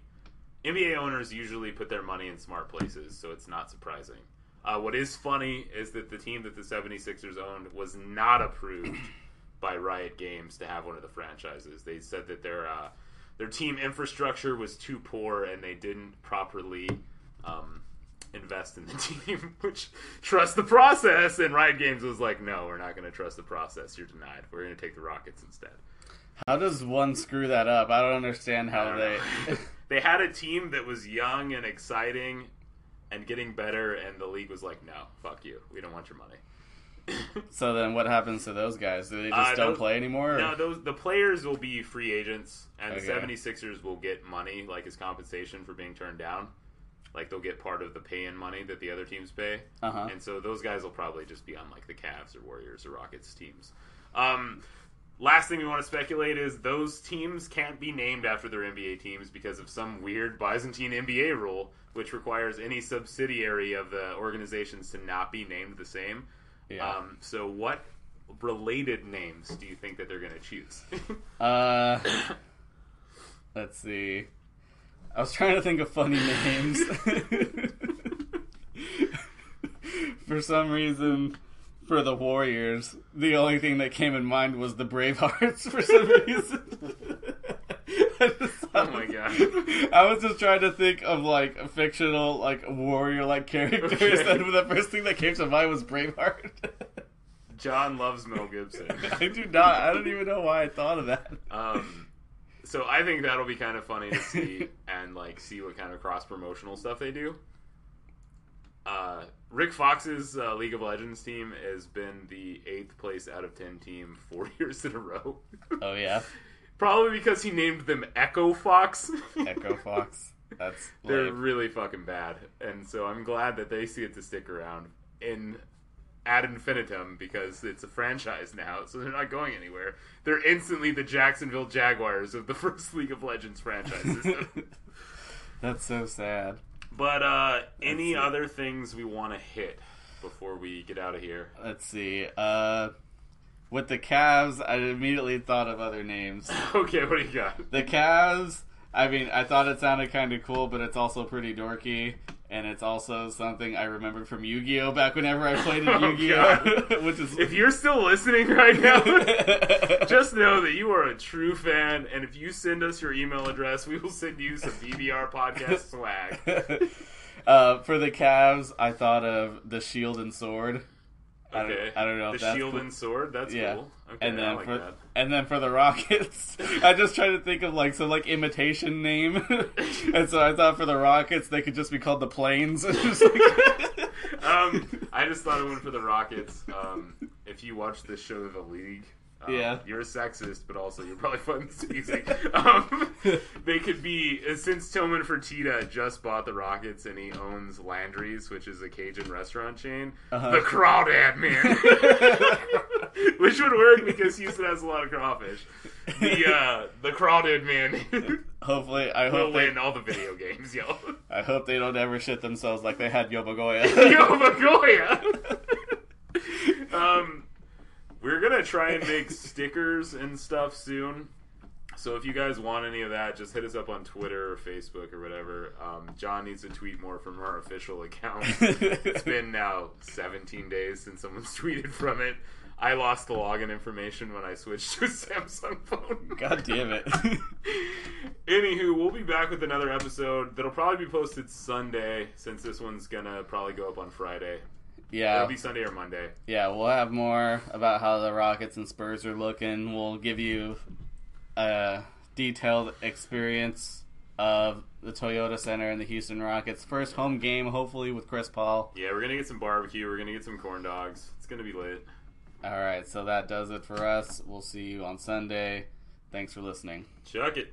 Speaker 2: NBA owners usually put their money in smart places, so it's not surprising. Uh, what is funny is that the team that the 76ers owned was not approved by Riot Games to have one of the franchises. They said that their uh, their team infrastructure was too poor and they didn't properly um, invest in the team, which trust the process. And Riot Games was like, no, we're not going to trust the process. You're denied. We're going to take the Rockets instead.
Speaker 1: How does one screw that up? I don't understand how
Speaker 2: don't
Speaker 1: they.
Speaker 2: they had a team that was young and exciting and getting better, and the league was like, no, fuck you. We don't want your money.
Speaker 1: so then, what happens to those guys? Do they just
Speaker 2: Uh,
Speaker 1: don't
Speaker 2: those-
Speaker 1: play anymore? or-
Speaker 2: No, those the players will be free agents, and
Speaker 1: Okay.
Speaker 2: the 76ers will get money like as compensation for being turned down. Like they'll get part of the pay-in money that the other teams pay,
Speaker 1: Uh-huh.
Speaker 2: and so those guys will probably just be on like the Cavs or Warriors or Rockets teams. Um, last thing we want to speculate is those teams can't be named after their NBA teams because of some weird Byzantine NBA rule, which requires any subsidiary of the organizations to not be named the same.
Speaker 1: Yeah.
Speaker 2: Um, so, what related names do you think that they're going to choose?
Speaker 1: Uh, let's see. I was trying to think of funny names. for some reason, for the Warriors, the only thing that came in mind was the Bravehearts. For some reason.
Speaker 2: Oh my God.
Speaker 1: I was just trying to think of like fictional, like warrior-like characters,
Speaker 2: Okay.
Speaker 1: and the first thing that came to mind was Braveheart.
Speaker 2: John loves Mel Gibson.
Speaker 1: I do not. I don't even know why I thought of that.
Speaker 2: Um, so I think that'll be kind of funny to see and like see what kind of cross promotional stuff they do. Uh, Rick Fox's uh, League of Legends team has been the eighth place out of ten team four years in a row.
Speaker 1: Oh yeah,
Speaker 2: Probably because he named them Echo Fox.
Speaker 1: Echo Fox. That's
Speaker 2: They're
Speaker 1: lame.
Speaker 2: really fucking bad, and so I'm glad that they see it to stick around in ad infinitum because it's a franchise now, so they're not going anywhere. They're instantly the Jacksonville Jaguars of the first League of Legends franchise system.
Speaker 1: That's so sad.
Speaker 2: but uh, any other things we want to hit before we get out of here?
Speaker 1: Let's see. Uh, with the Cavs, I immediately thought of other names.
Speaker 2: Okay, what do you got?
Speaker 1: The Cavs. I mean, I thought it sounded kind of cool, but it's also pretty dorky, and it's also something I remembered from Yu-Gi-Oh! Back whenever I played in
Speaker 2: Oh,
Speaker 1: Yu-Gi-Oh! which is
Speaker 2: If you're still listening right now, just know that you are a true fan, and if you send us your email address, we will send you some BBR podcast swag.
Speaker 1: uh, for the Cavs, I thought of the Shield and Sword. I don't,
Speaker 2: Okay.
Speaker 1: I don't know
Speaker 2: The shield
Speaker 1: cool.
Speaker 2: and sword. That's
Speaker 1: Yeah.
Speaker 2: cool. Okay,
Speaker 1: and then
Speaker 2: like
Speaker 1: for
Speaker 2: that.
Speaker 1: and then for the Rockets, I just tried to think of like some like imitation name, and so I thought for the Rockets they could just be called the Planes.
Speaker 2: Um, I just thought of one for the Rockets. Um, if you watch the show The League, um,
Speaker 1: Yeah.
Speaker 2: you're a sexist, but also you're probably fucking speaking. Um, they could be uh, since Tillman Fertitta just bought the Rockets and he owns Landry's, which is a Cajun restaurant chain.
Speaker 1: Uh-huh.
Speaker 2: The Crawdad Man, which would work because Houston has a lot of crawfish. The uh, the Crawdad Man
Speaker 1: Hopefully, I hope they,
Speaker 2: win all the video games, yo.
Speaker 1: I hope they don't ever shit themselves like they had Yobagoya.
Speaker 2: Yobagoya. Um, we're gonna try and make stickers and stuff soon. So if you guys want any of that, just hit us up on Twitter or Facebook or whatever. Um, John needs to tweet more from our official account. it's been now 17 days since someone's tweeted from it. I lost the login information when I switched to a Samsung phone.
Speaker 1: God damn it.
Speaker 2: Anywho, we'll be back with another episode that'll probably be posted Sunday, since this one's gonna probably go up on Friday.
Speaker 1: Yeah,
Speaker 2: It'll be Sunday or Monday.
Speaker 1: yeah, we'll have more about how the Rockets and Spurs are looking. We'll give you a detailed experience of the Toyota Center and the Houston Rockets' first home game, hopefully with Chris Paul.
Speaker 2: Yeah, we're gonna get some barbecue. We're gonna get some corn dogs. It's gonna be lit.
Speaker 1: All right, so that does it for us. We'll see you on Sunday. Thanks for listening.
Speaker 2: Chuck it.